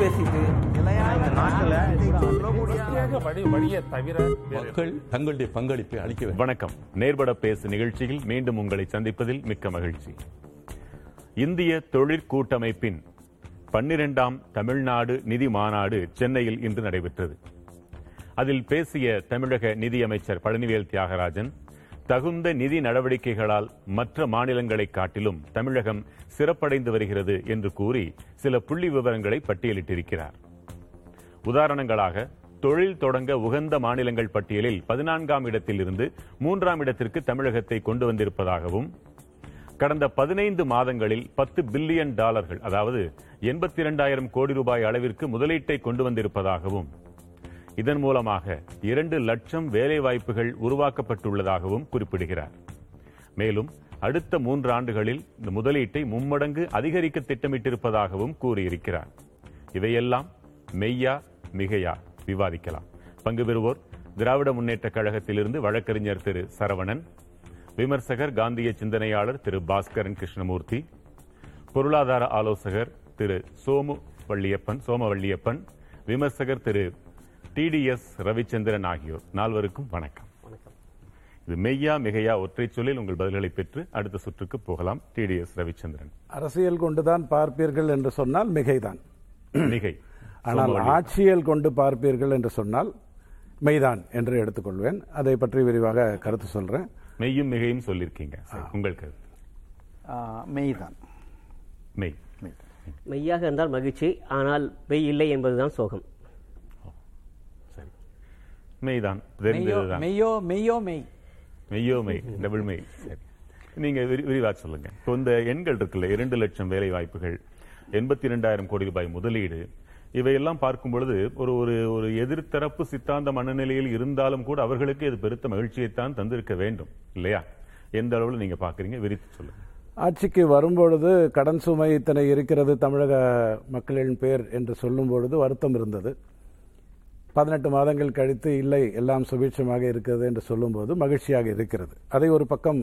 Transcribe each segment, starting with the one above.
பேசிட்டு. தவிர மக்கள் தங்களுடைய பங்களிப்பை அளிக்க வணக்கம். நேர்பட பேசு நிகழ்ச்சியில் மீண்டும் உங்களை சந்திப்பதில் மிக்க மகிழ்ச்சி. இந்திய தொழிற்கூட்டமைப்பின் பன்னிரெண்டாம் தமிழ்நாடு நிதி மாநாடு சென்னையில் இன்று நடைபெற்றது. அதில் பேசிய தமிழக நிதியமைச்சர் பழனிவேல் தியாகராஜன் தகுந்த நிதி நடவடிக்கைகளால் மற்ற மாநிலங்களை காட்டிலும் தமிழகம் சிறப்படைந்து வருகிறது என்று கூறி சில புள்ளி விவரங்களை பட்டியலிட்டிருக்கிறார். உதாரணங்களாக தொழில் தொடங்க உகந்த மாநிலங்கள் பட்டியலில் பதினான்காம் இடத்தில் இருந்து மூன்றாம் இடத்திற்கு தமிழகத்தை கொண்டு வந்திருப்பதாகவும் கடந்த பதினைந்து மாதங்களில் பத்து பில்லியன் டாலர்கள் அதாவது எண்பத்தி இரண்டாயிரம் கோடி ரூபாய் அளவிற்கு முதலீட்டை கொண்டு வந்திருப்பதாகவும் இதன் மூலமாக இரண்டு லட்சம் வேலைவாய்ப்புகள் உருவாக்கப்பட்டுள்ளதாகவும் குறிப்பிடுகிறார். மேலும் அடுத்த மூன்று ஆண்டுகளில் இந்த முதலீட்டை மும்மடங்கு அதிகரிக்க திட்டமிட்டிருப்பதாகவும் கூறியிருக்கிறார். இவையெல்லாம் மெய்யா மிகையா விவாதிக்கலாம். பங்கு பெறுவோர் திராவிட முன்னேற்ற கழகத்திலிருந்து வழக்கறிஞர் திரு சரவணன் விமர்சகர் காந்திய சிந்தனையாளர் திரு பாஸ்கரன் கிருஷ்ணமூர்த்தி பொருளாதார ஆலோசகர் திரு சோமு வள்ளியப்பன் சோமவள்ளியப்பன் விமர்சகர் திரு டிடிஎஸ் ரவிச்சந்திரன் ஆகியோர். நால்வருக்கும் வணக்கம். இது மெய்யா மிகையா ஒற்றைச் சொல்லில் உங்கள் பதில்களை பெற்று அடுத்த சுற்றுக்கு போகலாம். டிடிஎஸ் ரவிச்சந்திரன். அரசியல் கொண்டுதான் பார்ப்பீர்கள் என்று சொன்னால் மிகைதான். மிகை. ஆனால். ஆட்சியல் கொண்டு பார்ப்பீர்கள் என்று சொன்னால் மெய்தான் என்று எடுத்துக்கொள்வேன். அதை பற்றி விரிவாக கருத்து சொல்றேன். மெய்யும் மிகையும் சொல்லியிருக்கீங்க. உங்கள் கருத்து. மெய்தான். மெய். மெய்யாக இருந்தால் மகிழ்ச்சி ஆனால் மெய் இல்லை என்பதுதான் சோகம். மெய்தான் மெய்யோ தெரிந்ததுதான் மெய்யோ மெய்யோ மெய். மெய்யோ மெய் டபுள் மெய். நீங்க விரி- விரிவா சொல்லுங்க. இப்போ இந்த எண்கள் இருக்குல்ல இரண்டு லட்சம் வேலை வாய்ப்புகள் எண்பத்தி இரண்டாயிரம் கோடி ரூபாய் முதலீடு இவையெல்லாம் பார்க்கும் பொழுது ஒரு ஒரு ஒரு எதிர்த்தரப்பு சித்தாந்த மனநிலையில் இருந்தாலும் கூட அவர்களுக்கு இது பெருத்த மகிழ்ச்சியைத்தான் தந்திருக்க வேண்டும் இல்லையா? எந்த அளவில் நீங்க பாக்குறீங்க விரித்து சொல்லுங்க. ஆட்சிக்கு வரும்பொழுது கடன் சுமை இத்தனை இருக்கிறது தமிழக மக்களின் பேர் என்று சொல்லும் பொழுது வருத்தம் இருந்தது. பதினெட்டு மாதங்கள் கழித்து இல்லை எல்லாம் சுபீட்சமாக இருக்கிறது என்று சொல்லும்போது மகிழ்ச்சியாக இருக்கிறது. அதை ஒரு பக்கம்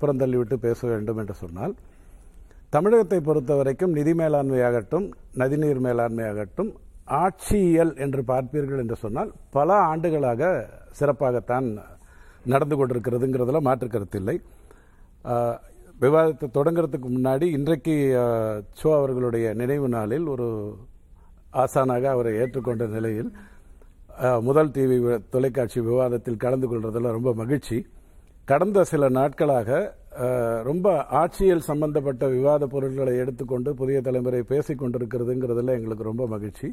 புறந்தள்ளிவிட்டு பேச வேண்டும் என்று சொன்னால் தமிழகத்தை பொறுத்த வரைக்கும் நிதி மேலாண்மையாகட்டும் நதிநீர் மேலாண்மையாகட்டும் ஆட்சியியல் என்று பார்ப்பீர்கள் என்று சொன்னால் பல ஆண்டுகளாக சிறப்பாகத்தான் நடந்து கொண்டிருக்கிறதுங்கிறதுல மாற்று கருத்தில்லை விவாதத்தை தொடங்குறதுக்கு முன்னாடி இன்றைக்கு சோ அவர்களுடைய நினைவு நாளில் ஒரு ஆசானாக அவரை ஏற்றுக்கொண்ட நிலையில் முதல் டிவி தொலைக்காட்சி விவாதத்தில் கலந்து கொள்றதுல ரொம்ப மகிழ்ச்சி. கடந்த சில நாட்களாக ரொம்ப ஆட்சியல் சம்பந்தப்பட்ட விவாத பொருட்களை எடுத்துக்கொண்டு புதிய தலைமுறை பேசிக் கொண்டிருக்கிறதுங்கிறதுல எங்களுக்கு ரொம்ப மகிழ்ச்சி.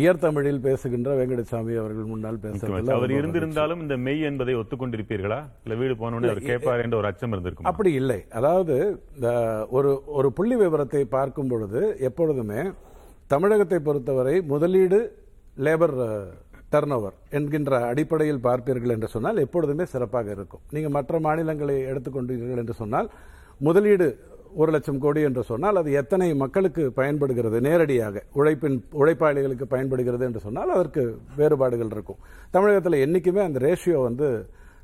இயற்தமிழில் பேசுகின்ற வெங்கடசாமி அவர்கள் முன்னால் பேசுறதுல அவர் இருந்திருந்தாலும் இந்த மெய் என்பதை ஒத்துக்கொண்டிருப்பீர்களா? இல்ல வீடு போனோடனே அவர் கேட்பார் என்ற ஒரு அச்சம் இருந்திருக்கும்? அப்படி இல்லை. அதாவது இந்த ஒரு ஒரு புள்ளி விவரத்தை பார்க்கும் பொழுது எப்பொழுதுமே தமிழகத்தை பொறுத்தவரை முதலீடு லேபர் டர்ன் ஓவர் என்கின்ற அடிப்படையில் பார்ப்பீர்கள் என்று சொன்னால் எப்பொழுதுமே சிறப்பாக இருக்கும். நீங்கள் மற்ற மாநிலங்களை எடுத்துக்கொண்டீர்கள் என்று சொன்னால் முதலீடு ஒரு லட்சம் கோடி என்று சொன்னால் அது எத்தனை மக்களுக்கு பயன்படுகிறது? நேரடியாக உழைப்பின் உழைப்பாளிகளுக்கு பயன்படுகிறது என்று சொன்னால் அதற்கு வேறுபாடுகள் இருக்கும். தமிழகத்தில் என்றைக்குமே அந்த ரேஷியோ வந்து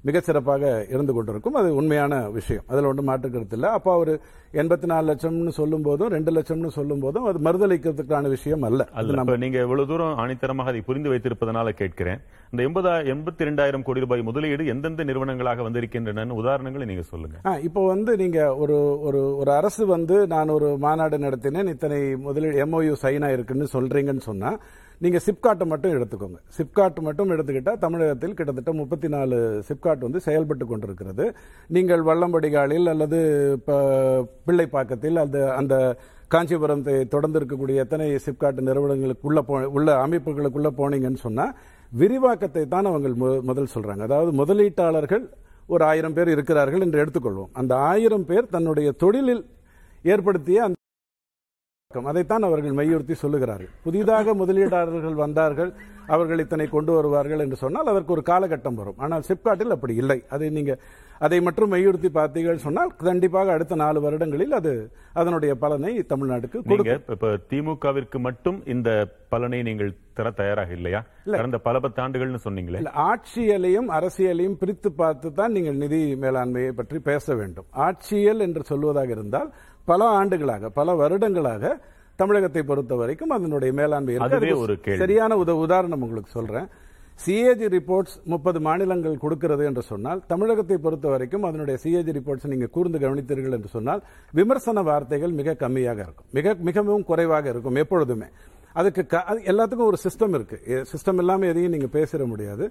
மிகச் சிறப்பாக இருந்து கொண்டிருக்கும். அது உண்மையான விஷயம். அதில் ஒன்றும் மாற்று கருத்து இல்லை. அப்போ அவர் எண்பத்தி நாலு லட்சம்னு சொல்லும் போதும் ரெண்டு லட்சம்னு சொல்லும் போதும் அது மறுதளிக்கிறதுக்கான விஷயம் அல்ல. அல்ல. நீங்க இவ்வளவு தூரம் ஆணித்தரமாக அதை புரிந்து வைத்திருப்பதனால கேட்கிறேன். இந்த எண்பதா எண்பத்தி இரண்டாயிரம் கோடி ரூபாய் முதலீடு எந்தெந்த நிறுவனங்களாக வந்திருக்கின்றன உதாரணங்களை நீங்க சொல்லுங்க. இப்போ வந்து நீங்க ஒரு ஒரு ஒரு அரசு வந்து நான் ஒரு மாநாடு நடத்தினேன். இத்தனை முதலீடு எம்ஓயு சைனா இருக்குன்னு சொல்றீங்கன்னு சொன்னா நீங்கள் சிப்காட்டை மட்டும் எடுத்துக்கோங்க. சிப்காட் மட்டும் எடுத்துக்கிட்டால் தமிழகத்தில் கிட்டத்தட்ட முப்பத்தி நாலு சிப்காட் வந்து செயல்பட்டு கொண்டிருக்கிறது. நீங்கள் வல்லம்படிகாலில் அல்லது இப்போ பிள்ளைப்பாக்கத்தில் அந்த அந்த காஞ்சிபுரத்தை தொடர்ந்து இருக்கக்கூடிய எத்தனை சிப்காட் நிறுவனங்களுக்குள்ளே போ உள்ள அமைப்புகளுக்குள்ளே போனீங்கன்னு சொன்னால் விரிவாக்கத்தை தான் அவங்க மு- முதல் சொல்கிறாங்க அதாவது முதலீட்டாளர்கள் ஒரு ஆயிரம் பேர் இருக்கிறார்கள் என்று எடுத்துக்கொள்வோம். அந்த ஆயிரம் பேர் தன்னுடைய தொழிலில் ஏற்படுத்திய அந்த அதைத்தான் அவர்கள் மையுறுத்தி சொல்லுகிறார்கள். புதிதாக முதலீட்டாளர்கள் வந்தார்கள் அவர்கள் இத்தனை கொண்டு வருவார்கள் என்று சொன்னால் அதற்கு ஒரு காலகட்டம் வரும். ஆனால் சிப்காட்டில் அப்படி இல்லை. அதை நீங்க அதை மட்டும் மையுறுத்தி பார்த்தீர்கள் சொன்னால் கண்டிப்பாக அடுத்த நாலு வருடங்களில் அது அதனுடைய பலனை தமிழ்நாட்டுக்கு நீங்க இப்ப திமுகவிற்கு மட்டும் இந்த பலனை நீங்கள் தர தயாராக இல்லையா? கடந்த பல பத்தாண்டுகள்னு சொன்னீங்களே. இல்ல, ஆட்சியலையும் அரசியலையும் பிரித்து பார்த்து தான் நீங்கள் நிதி மேலாண்மையை பற்றி பேச வேண்டும். ஆட்சியல் என்று சொல்வதாக இருந்தால் பல ஆண்டுகளாக பல வருடங்களாக தமிழகத்தை பொறுத்த வரைக்கும் அதனுடைய மேலாண்மை. அதுவே ஒரு. சரியான உத உதாரணம் உங்களுக்கு சொல்றேன். சிஏஜி ரிப்போர்ட்ஸ் முப்பது மாநிலங்கள் கொடுக்கிறது என்று சொன்னால் தமிழகத்தை பொறுத்த வரைக்கும் அதனுடைய சிஏஜி ரிப்போர்ட்ஸ் நீங்க கூர்ந்து கவனித்தீர்கள் என்று சொன்னால் விமர்சன வார்த்தைகள் மிக கம்மியாக இருக்கும். மிக மிகவும் குறைவாக இருக்கும் எப்பொழுதுமே. அதுக்கு எல்லாத்துக்கும் ஒரு சிஸ்டம் இருக்கு. சிஸ்டம் இல்லாம எதையும் நீங்க பேசிட முடியாது.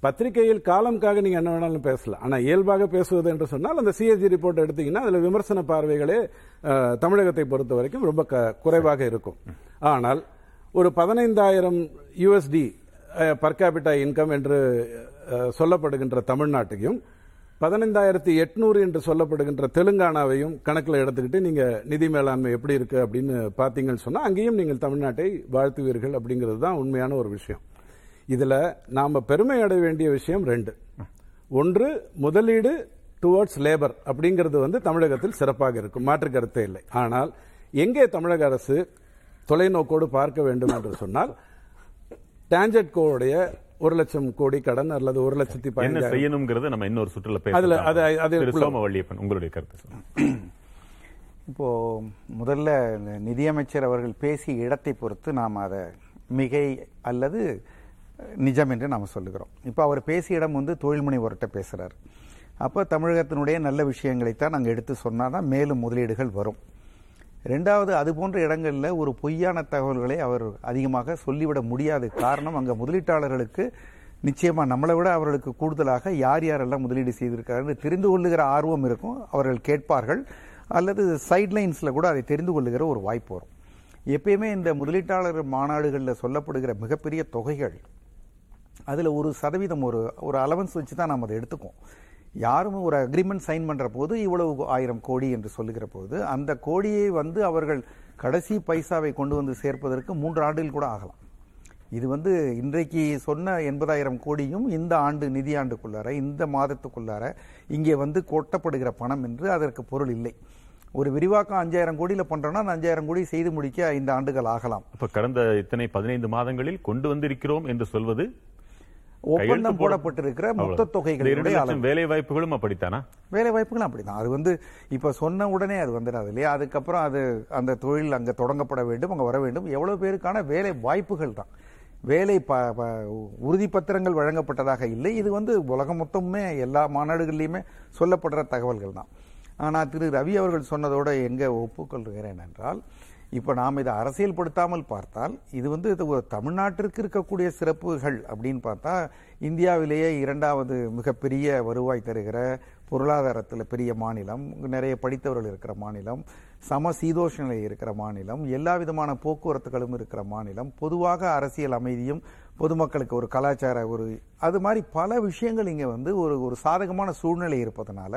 பத்திரிகையில் காலம்காக நீங்க என்ன வேணாலும் பேசலாம். ஆனா இயல்பாக பேசுவது என்று சொன்னால் அந்த சிஎஸ்ஜி ரிப்போர்ட் எடுத்தீங்கன்னா அதுல விமர்சன பார்வைகளே தமிழகத்தை பொறுத்த வரைக்கும் ரொம்ப க- குறைவாக இருக்கும். ஆனால் ஒரு பதினைந்தாயிரம் யூஎஸ்டி பர் கேபிட்டா இன்கம் என்று சொல்லப்படுகின்ற தமிழ்நாட்டையும் பதினைந்தாயிரத்தி எட்நூறு என்று சொல்லப்படுகின்ற தெலுங்கானாவையும் கணக்கில் எடுத்துக்கிட்டு நீங்க நிதி மேலாண்மை எப்படி இருக்கு அப்படின்னு பார்த்தீங்கன்னு சொன்னா அங்கேயும் நீங்கள் தமிழ்நாட்டை வாழ்த்துவீர்கள் அப்படிங்கிறது தான் உண்மையான ஒரு விஷயம். இதுல நாம பெருமை அடைய வேண்டிய விஷயம் ரெண்டு. ஒன்று முதலீடு டுவர்ட்ஸ் லேபர் அப்படிங்கிறது வந்து தமிழகத்தில் சிறப்பாக இருக்கும். மாற்று கருத்தே இல்லை. ஆனால் எங்கே தமிழக அரசு தொலைநோக்கோடு பார்க்க வேண்டும் என்று சொன்னால் டான்ஜெட் கோடைய ஒரு லட்சம் கோடி கடன் அல்லது ஒரு லட்சத்தி என்ன செய்யணுங்கிறத நம்ம இன்னொரு சுற்றுல அதுல- அது- அது- சோமவள்ளியப்பன் உங்களுடைய கருத்து. இப்போ முதல்ல நிதியமைச்சர் அவர்கள் பேசிய இடத்தை பொறுத்து நாம் அதை மிகை அல்லது நிஜம் என்று நாம் சொல்லுகிறோம். இப்போ அவர் பேசிய இடம் வந்து தொழில் முனைவோர்கிட்ட பேசுகிறார் அப்போ தமிழகத்தினுடைய நல்ல விஷயங்களைத்தான் நாங்கள் எடுத்து சொன்னால் தான் மேலும் முதலீடுகள் வரும். ரெண்டாவது அது போன்ற இடங்களில் ஒரு பொய்யான தகவல்களை அவர் அதிகமாக சொல்லிவிட முடியாது காரணம் அங்கே முதலீட்டாளர்களுக்கு நிச்சயமாக நம்மளை விட அவர்களுக்கு கூடுதலாக யார் யாரெல்லாம் முதலீடு செய்திருக்காருன்னு தெரிந்து கொள்ளுகிற ஆர்வம் இருக்கும். அவர்கள் கேட்பார்கள். அல்லது சைட்லைன்ஸில் கூட அதை தெரிந்து கொள்ளுகிற ஒரு வாய்ப்பு வரும். எப்பயுமே இந்த முதலீட்டாளர் மாநாடுகளில் சொல்லப்படுகிற மிகப்பெரிய தொகைகள் அதில் ஒரு சதவீதம் ஒரு ஒரு அலவன்ஸ் வச்சு தான் நம்ம அதை எடுத்துக்கோம் யாரும் ஒரு அக்ரிமெண்ட் சைன் பண்ணுற போது இவ்வளவு ஆயிரம் கோடி என்று சொல்லுகிற போது அந்த கோடியை வந்து அவர்கள் கடைசி பைசாவை கொண்டு வந்து சேர்ப்பதற்கு மூன்று ஆண்டுகள் கூட ஆகலாம். இது வந்து இன்றைக்கு சொன்ன எண்பதாயிரம் கோடியும் இந்த ஆண்டு நிதியாண்டுக்குள்ளார இந்த மாதத்துக்குள்ளார இங்கே வந்து கொட்டப்படுகிற பணம் என்று அதற்கு பொருள் இல்லை. ஒரு விரிவாக்கம் அஞ்சாயிரம் கோடியில் பண்ணுறோன்னா அந்த அஞ்சாயிரம் கோடி செய்து முடிக்க ஐந்து ஆண்டுகள் ஆகலாம். இப்போ கடந்த இத்தனை பதினைந்து மாதங்களில் கொண்டு வந்திருக்கிறோம் என்று சொல்வது ஒப்பந்தம் போட- போடப்பட்டிருக்கிற மொத்த லட்சம் வேலை வாய்ப்புகளும் அப்படித்தானா? வேலை வாய்ப்புகளும் அப்படிதான். அது வந்து இப்ப சொன்ன உடனே அது வந்துடாது இல்லையா? அதுக்கப்புறம் அது அந்த தொழில் அங்க தொடங்கப்பட வேண்டும் அங்க வர வேண்டும். எவ்வளவு பேருக்கான வேலை வாய்ப்புகள் தான். வேலை ப உறுதி பத்திரங்கள் வழங்கப்பட்டதாக இல்லை. இது வந்து உலகம் மொத்தமுமே எல்லா மாநாடுகள்லையுமே சொல்லப்படுற தகவல்கள் தான். ஆனா திரு ரவி அவர்கள் சொன்னதோட எங்க ஒப்புக்கொள்கிறேன் என்றால் இப்போ நாம் இதை அரசியல்படுத்தாமல் பார்த்தால் இது வந்து இது ஒரு தமிழ்நாட்டிற்கு இருக்கக்கூடிய சிறப்புகள் அப்படின்னு பார்த்தா இந்தியாவிலேயே இரண்டாவது மிகப்பெரிய வருவாய் தருகிற பொருளாதாரத்தில் பெரிய மாநிலம் நிறைய படித்தவர்கள் இருக்கிற மாநிலம் சம சீதோஷ நிலை இருக்கிற மாநிலம் எல்லா விதமான போக்குவரத்துகளும் இருக்கிற மாநிலம் பொதுவாக அரசியல் அமைதியும் பொதுமக்களுக்கு ஒரு கலாச்சார ஒரு அது மாதிரி பல விஷயங்கள் இங்கே வந்து ஒரு ஒரு சாதகமான சூழ்நிலை இருப்பதனால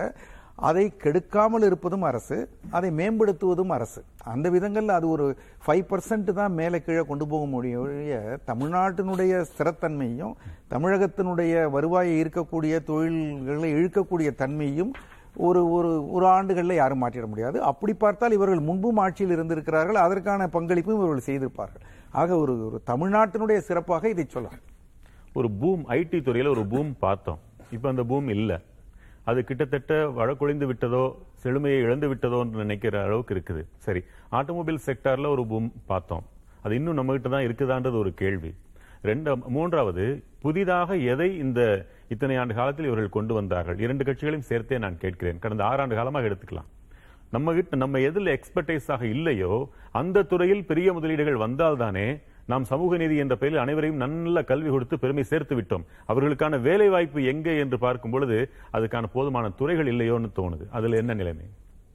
அதை கெடுக்காமல் இருப்பதும் அரசு அதை மேம்படுத்துவதும் அரசு. அந்த விதங்களில் அது ஒரு ஃபைவ் பர்சன்ட் தான் மேலே கீழே கொண்டு போக முடிய தமிழ்நாட்டினுடைய ஸ்திரத்தன்மையும் தமிழகத்தினுடைய வருவாயை ஈர்க்கக்கூடிய தொழில்களை இழுக்கக்கூடிய தன்மையும் ஒரு ஒரு ஒரு ஆண்டுகளில் யாரும் மாற்றிட முடியாது. அப்படி பார்த்தால் இவர்கள் முன்பும் ஆட்சியில் இருந்திருக்கிறார்கள் அதற்கான பங்களிப்பும் இவர்கள் செய்திருப்பார்கள். ஆக ஒரு ஒரு தமிழ்நாட்டினுடைய சிறப்பாக இதை சொல்லலாம். ஒரு பூம் ஐடி துறையில் ஒரு பூம் பார்த்தோம். இப்போ அந்த பூம் இல்லை. அது கிட்டத்தட்ட வழக்கொழிந்து விட்டதோ செழுமையை இழந்து விட்டதோன்னு நினைக்கிற அளவுக்கு இருக்குது. சரி ஆட்டோமொபைல் செக்டார்ல ஒரு பூம் பார்த்தோம். அது இன்னும் நம்மகிட்ட தான் இருக்குதான்றது ஒரு கேள்வி. ரெண்டு மூன்றாவது புதிதாக எதை இந்த இத்தனை ஆண்டு காலத்தில் இவர்கள் கொண்டு வந்தார்கள்? இரண்டு கட்சிகளையும் சேர்த்தே நான் கேட்கிறேன். கடந்த ஆறாண்டு காலமாக எடுத்துக்கலாம். நம்ம கிட்ட நம்ம எதில் எக்ஸ்பர்டைஸாக இல்லையோ அந்த துறையில் பெரிய முதலீடுகள் வந்தால்தானே நாம் சமூக நீதி என்ற பெயரில் அனைவரையும் நல்ல கல்வி கொடுத்து பெருமை சேர்த்து விட்டோம். அவர்களுக்கான வேலை வாய்ப்பு எங்கே என்று பார்க்கும் பொழுது அதுக்கான போதுமான துறைகள் இல்லையோன்னு தோணுது. அதுல என்ன நிலைமை?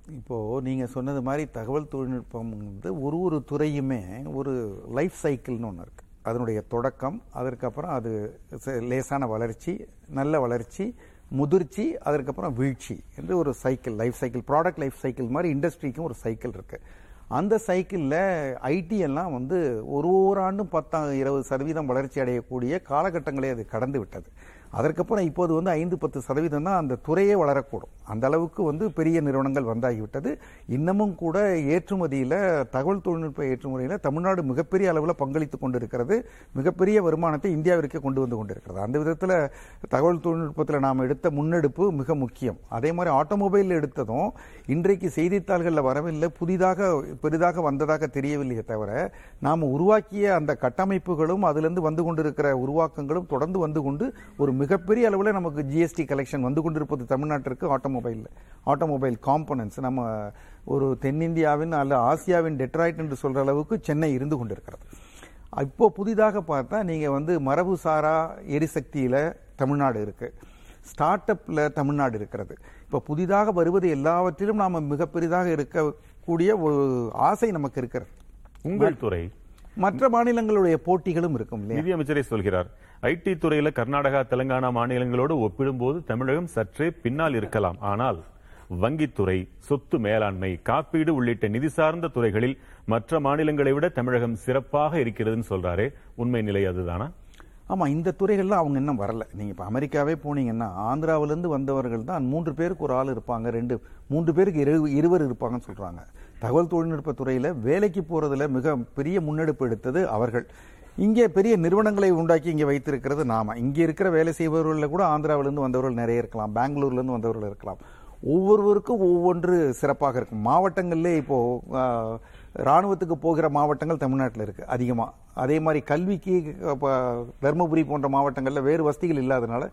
இப்போ நீங்க சொன்னது மாதிரி தகவல் தொழில்நுட்பம் வந்து ஒரு ஒரு துறையுமே ஒரு லைஃப் சைக்கிள்னு ஒன்று இருக்கு. அதனுடைய தொடக்கம் அதற்கப்புறம் அது ச- லேசான வளர்ச்சி நல்ல வளர்ச்சி முதிர்ச்சி அதற்கப்புறம் வீழ்ச்சி என்று ஒரு cycle life cycle product life cycle மாதிரி இண்டஸ்ட்ரிக்கும் ஒரு சைக்கிள் இருக்குது அந்த சைக்கிளில் ஐடி எல்லாம் வந்து ஒரு ஒரு ஆண்டும் பத்தாம் இருபது சதவீதம் வளர்ச்சி அடையக்கூடிய காலகட்டங்களை அது கடந்து விட்டது. அதற்கப்புறம் இப்போது வந்து ஐந்து பத்து சதவீதம் தான் அந்த துறையே வளரக்கூடும். அந்த அளவுக்கு வந்து பெரிய நிறுவனங்கள் வந்தாகிவிட்டது. இன்னமும் கூட ஏற்றுமதியில் தகவல் தொழில்நுட்ப ஏற்றுமதியில் தமிழ்நாடு மிகப்பெரிய அளவில் பங்களித்து கொண்டிருக்கிறது. மிகப்பெரிய வருமானத்தை இந்தியாவிற்கு கொண்டு வந்து கொண்டிருக்கிறது. அந்த விதத்தில் தகவல் தொழில்நுட்பத்தில் நாம் எடுத்த முன்னெடுப்பு மிக முக்கியம். அதே மாதிரி ஆட்டோமொபைல் எடுத்ததும் இன்றைக்கு செய்தித்தாள்களில் வரவில்லை. புதிதாக பெரிதாக வந்ததாக தெரியவில்லையே தவிர நாம் உருவாக்கிய அந்த கட்டமைப்புகளும் அதுலேருந்து வந்து கொண்டிருக்கிற உருவாக்கங்களும் தொடர்ந்து வந்து கொண்டு ஒரு மிகப்பெரிய அளவில் நமக்கு ஜிஎஸ்டி கலெக்ஷன் வந்து கொண்டிருப்பது தமிழ்நாட்டிற்கு ஆட்டோமொபைலில் ஆட்டோமொபைல் காம்பனன்ஸ் நம்ம ஒரு தென்னிந்தியாவின் அல்ல ஆசியாவின் டெட்ராய்ட் என்று சொல்கிற அளவுக்கு சென்னை இருந்து கொண்டிருக்கிறது. இப்போ புதிதாக பார்த்தா நீங்கள் வந்து மரபு சாரா தமிழ்நாடு இருக்குது ஸ்டார்ட் அப்பில் தமிழ்நாடு இருக்கிறது. இப்போ புதிதாக வருவது எல்லாவற்றிலும் நாம் மிக பெரிதாக இருக்கக்கூடிய ஒரு ஆசை நமக்கு இருக்கிறது. உங்கள் துறை. மற்ற மாநிலங்களுடைய போட்டிகளும் இருக்கும் நிதியமைச்சரே சொல்கிறார் ஐடி துறையில கர்நாடகா தெலங்கானா மாநிலங்களோடு ஒப்பிடும்போது தமிழகம் சற்றே பின்னால் இருக்கலாம். ஆனால் வங்கித்துறை சொத்து மேலாண்மை காப்பீடு உள்ளிட்ட நிதி சார்ந்த துறைகளில் மற்ற மாநிலங்களை விட தமிழகம் சிறப்பாக இருக்கிறதுன்னு சொல்றாரே. உண்மை நிலை அதுதானா? ஆமா இந்த துறைகள்ல அவங்க இன்னும் வரல. நீங்க இப்ப அமெரிக்காவே போனீங்கன்னா ஆந்திராவிலிருந்து வந்தவர்கள் தான் மூன்று பேருக்கு ஒரு ஆள் இருப்பாங்க ரெண்டு மூன்று பேருக்கு இரு- இருவர் இருப்பாங்கன்னு சொல்றாங்க. தகவல் தொழில்நுட்ப துறையில் வேலைக்கு போறதுல மிக பெரிய முன்னெடுப்பு எடுத்தது அவர்கள். இங்கே பெரிய நிறுவனங்களை உண்டாக்கி இங்கே வைத்திருக்கிறது நாம. இங்கே இருக்கிற வேலை செய்பவர்களில் கூட ஆந்திராவிலிருந்து வந்தவர்கள் நிறைய இருக்கலாம் பெங்களூர்லேருந்து வந்தவர்கள் இருக்கலாம். ஒவ்வொருவருக்கும் ஒவ்வொன்று சிறப்பாக இருக்கும். மாவட்டங்கள்லே இப்போ ராணுவத்துக்கு போகிற மாவட்டங்கள் தமிழ்நாட்டில் இருக்கு அதிகமாக அதே மாதிரி கல்விக்கு அப்ப, தருமபுரி போன்ற மாவட்டங்களில் வேறு வசதிகள் இல்லாதனால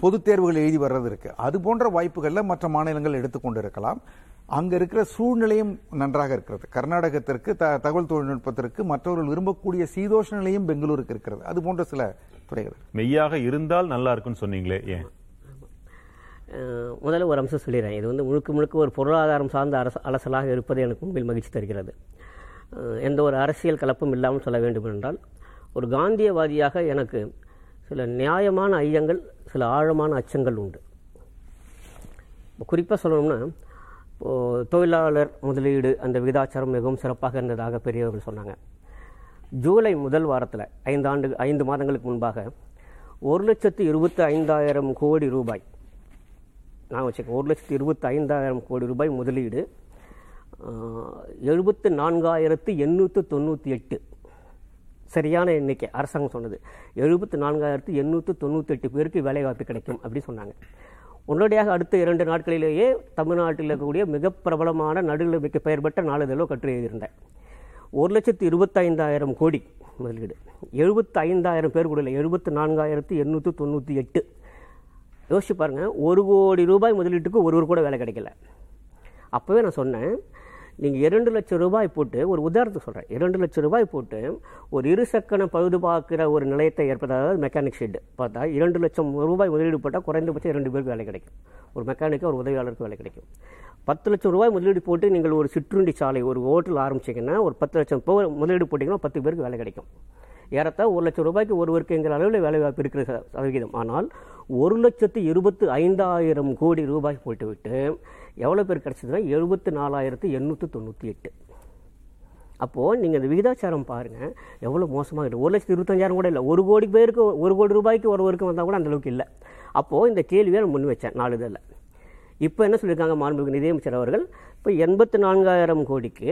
பொதுத் தேர்வுகள் எழுதி வர்றது இருக்கு. அது போன்ற வாய்ப்புகள்ல மற்ற மாநிலங்கள் எடுத்துக்கொண்டு இருக்கலாம் அங்க இருக்கிற சூழ்நிலையும் நன்றாக இருக்கிறது. கர்நாடகத்திற்கு த- தகவல் தொழில்நுட்பத்திற்கு மற்றவர்கள் விரும்பக்கூடிய சீதோஷ நிலையும் பெங்களூருக்கு இருக்கிறது. அது போன்ற சில துறைகள். மெய்யாக இருந்தால் நல்லா இருக்கும்னு சொன்னீங்களே ஏன்? முதல்ல ஒரு அம்சம் சொல்லிடுறேன். இது வந்து முழுக்க முழுக்க ஒரு பொருளாதாரம் சார்ந்த அரச அலசலாக இருப்பது எனக்கு உண்மையில் மகிழ்ச்சி தருகிறது. எந்த ஒரு அரசியல் கலப்பும் இல்லாமல் சொல்ல வேண்டும் என்றால் ஒரு காந்தியவாதியாக எனக்கு சில நியாயமான ஐயங்கள் சில ஆழமான அச்சங்கள் உண்டு. குறிப்பாக சொல்லணும்னா இப்போது தொழிலாளர் முதலீடு அந்த விகிதாச்சாரம் மிகவும் சிறப்பாக இருந்ததாக பெரியவர்கள் சொன்னாங்க. ஜூலை முதல் வாரத்தில் ஐந்து ஆண்டு ஐந்து மாதங்களுக்கு முன்பாக ஒரு லட்சத்து இருபத்தி ஐந்தாயிரம் கோடி ரூபாய் நான் வச்சுக்கேன் ஒரு லட்சத்து இருபத்தி ஐந்தாயிரம் கோடி ரூபாய் முதலீடு எழுபத்து நான்காயிரத்து எண்ணூற்று தொண்ணூற்றி எட்டு சரியான எண்ணிக்கை. அரசாங்கம் சொன்னது. எழுபத்து நான்காயிரத்து எண்ணூற்று தொண்ணூற்றி பேருக்கு வேலைவாய்ப்பு கிடைக்கும் அப்படின்னு சொன்னாங்க. உடனடியாக அடுத்த இரண்டு நாட்களிலேயே தமிழ்நாட்டில் இருக்கக்கூடிய மிக பிரபலமான நடுவில் மிக்க பெயர் பெற்ற நாளிதழோ கற்று எழுதியிருந்தேன் ஒரு லட்சத்து இருபத்தைந்தாயிரம் கோடி முதலீடு. எழுபத்து ஐந்தாயிரம் பேர் கூட இல்லை எழுபத்து நான்காயிரத்து எண்ணூற்று தொண்ணூற்றி எட்டு யோசிச்சு பாருங்கள் ஒரு கோடி ரூபாய் முதலீட்டுக்கு ஒருவர் கூட வேலை கிடைக்கல. அப்போவே நான் சொன்னேன் நீங்கள் இரண்டு லட்சம் ரூபாய் போட்டு ஒரு உதாரணத்துக்கு சொல்கிறேன் இரண்டு லட்சம் ரூபாய் போட்டு ஒரு இருசக்கன பழுதுபார்க்கிற ஒரு நிலையத்தை ஏற்படுத்தாத மெக்கானிக் ஷெட் பார்த்தா இரண்டு லட்சம் ரூபாய் முதலீடு போட்டால் குறைந்தபட்சம் இரண்டு பேருக்கு வேலை கிடைக்கும். ஒரு மெக்கானிக்கு ஒரு உதவியாளருக்கு வேலை கிடைக்கும். பத்து லட்சம் ரூபாய் முதலீடு போட்டு நீங்கள் ஒரு சிற்றுண்டி சாலை ஒரு ஹோட்டல் ஆரம்பிச்சிங்கன்னா ஒரு பத்து லட்சம் போ முதலீடு போட்டிங்கன்னா பத்து பேருக்கு வேலை கிடைக்கும். ஏறத்தா ஒரு லட்சம் ரூபாய்க்கு ஒருவருக்குங்கிற அளவில் வேலைவாய்ப்பு இருக்கிற சதவிகிதம் ஆனால் ஒரு லட்சத்து இருபத்து ஐந்தாயிரம் கோடி ரூபாய் போட்டுவிட்டு எவ்வளோ பேர் கிடச்சதுன்னா எழுபத்து நாலாயிரத்து எண்ணூற்று தொண்ணூற்றி எட்டு. அப்போது நீங்கள் அந்த விகிதாச்சாரம் பாருங்கள் எவ்வளோ மோசமாக இருக்குது ஒரு லட்சத்து இருபத்தஞ்சாயிரம் கூட இல்லை. ஒரு கோடி பேருக்கு ஒரு கோடி ரூபாய்க்கு ஒருவருக்கு வந்தால் கூட அந்த அளவுக்கு இல்லை. அப்போது இந்த கேள்வியை நான் முன் வச்சேன் நாலு இதில். இப்போ என்ன சொல்லியிருக்காங்க மாண்புமிகு நிதியமைச்சர் அவர்கள்? இப்போ எண்பத்து நான்காயிரம் கோடிக்கு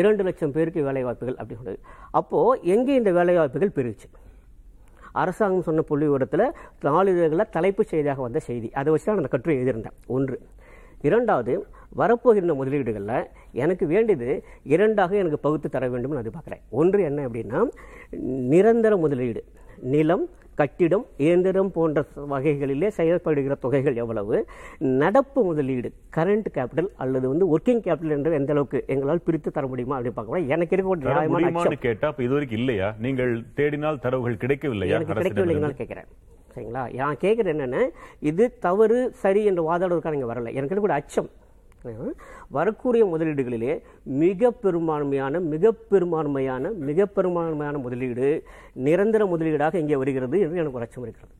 இரண்டு லட்சம் பேருக்கு வேலைவாய்ப்புகள் அப்படி சொல்லுது அப்போது எங்கே இந்த வேலைவாய்ப்புகள் பெருச்சு அரசாங்கம் சொன்ன புள்ளி விவரத்தில் நாளிதழ்களில் தலைப்புச் செய்தியாக வந்த செய்தி. அதை வச்சு தான் நான் அந்த கட்டுரை எழுதியிருந்தேன். ஒன்று இரண்டாவது வரப்போகின்ற முதலீடுகளில் எனக்கு வேண்டியது இரண்டாக எனக்கு பகுத்து தர வேண்டும்னு அது பார்க்குறேன் ஒன்று என்ன அப்படின்னா நிரந்தர முதலீடு. நிலம் கட்டிடம் இயந்திரம் போன்ற வகைகளிலே செயல்படுகிற தொகைகள் எவ்வளவு? நடப்பு முதலீடு கரண்ட் கேபிட்டல் அல்லது வந்து ஒர்க்கிங் கேபிட்டல் என்று எந்த அளவுக்கு எங்களால் பிரித்து தர முடியுமா அப்படின்னு பார்க்கலாம் எனக்கு இருக்க ஒரு நியாயமான கேட்டா அப்ப இதுவரைக்கும் இல்லையா? நீங்கள் தேடினால் தரவுகள் கிடைக்கவில்லையா? கிடைக்கவில்லைங்கன்னு கேட்குறேன். சரிங்களா? நான் கேட்குறது என்னென்ன இது தவறு சரி என்று வாதாடுவதற்காக இங்கே வரல. எனக்கு கூட அச்சம். வரக்கூடிய முதலீடுகளிலே மிக பெரும்பான்மையான மிக பெரும்பான்மையான மிக பெரும்பான்மையான முதலீடு நிரந்தர முதலீடாக இங்கே வருகிறது என்று எனக்கு ஒரு அச்சம் இருக்கிறது.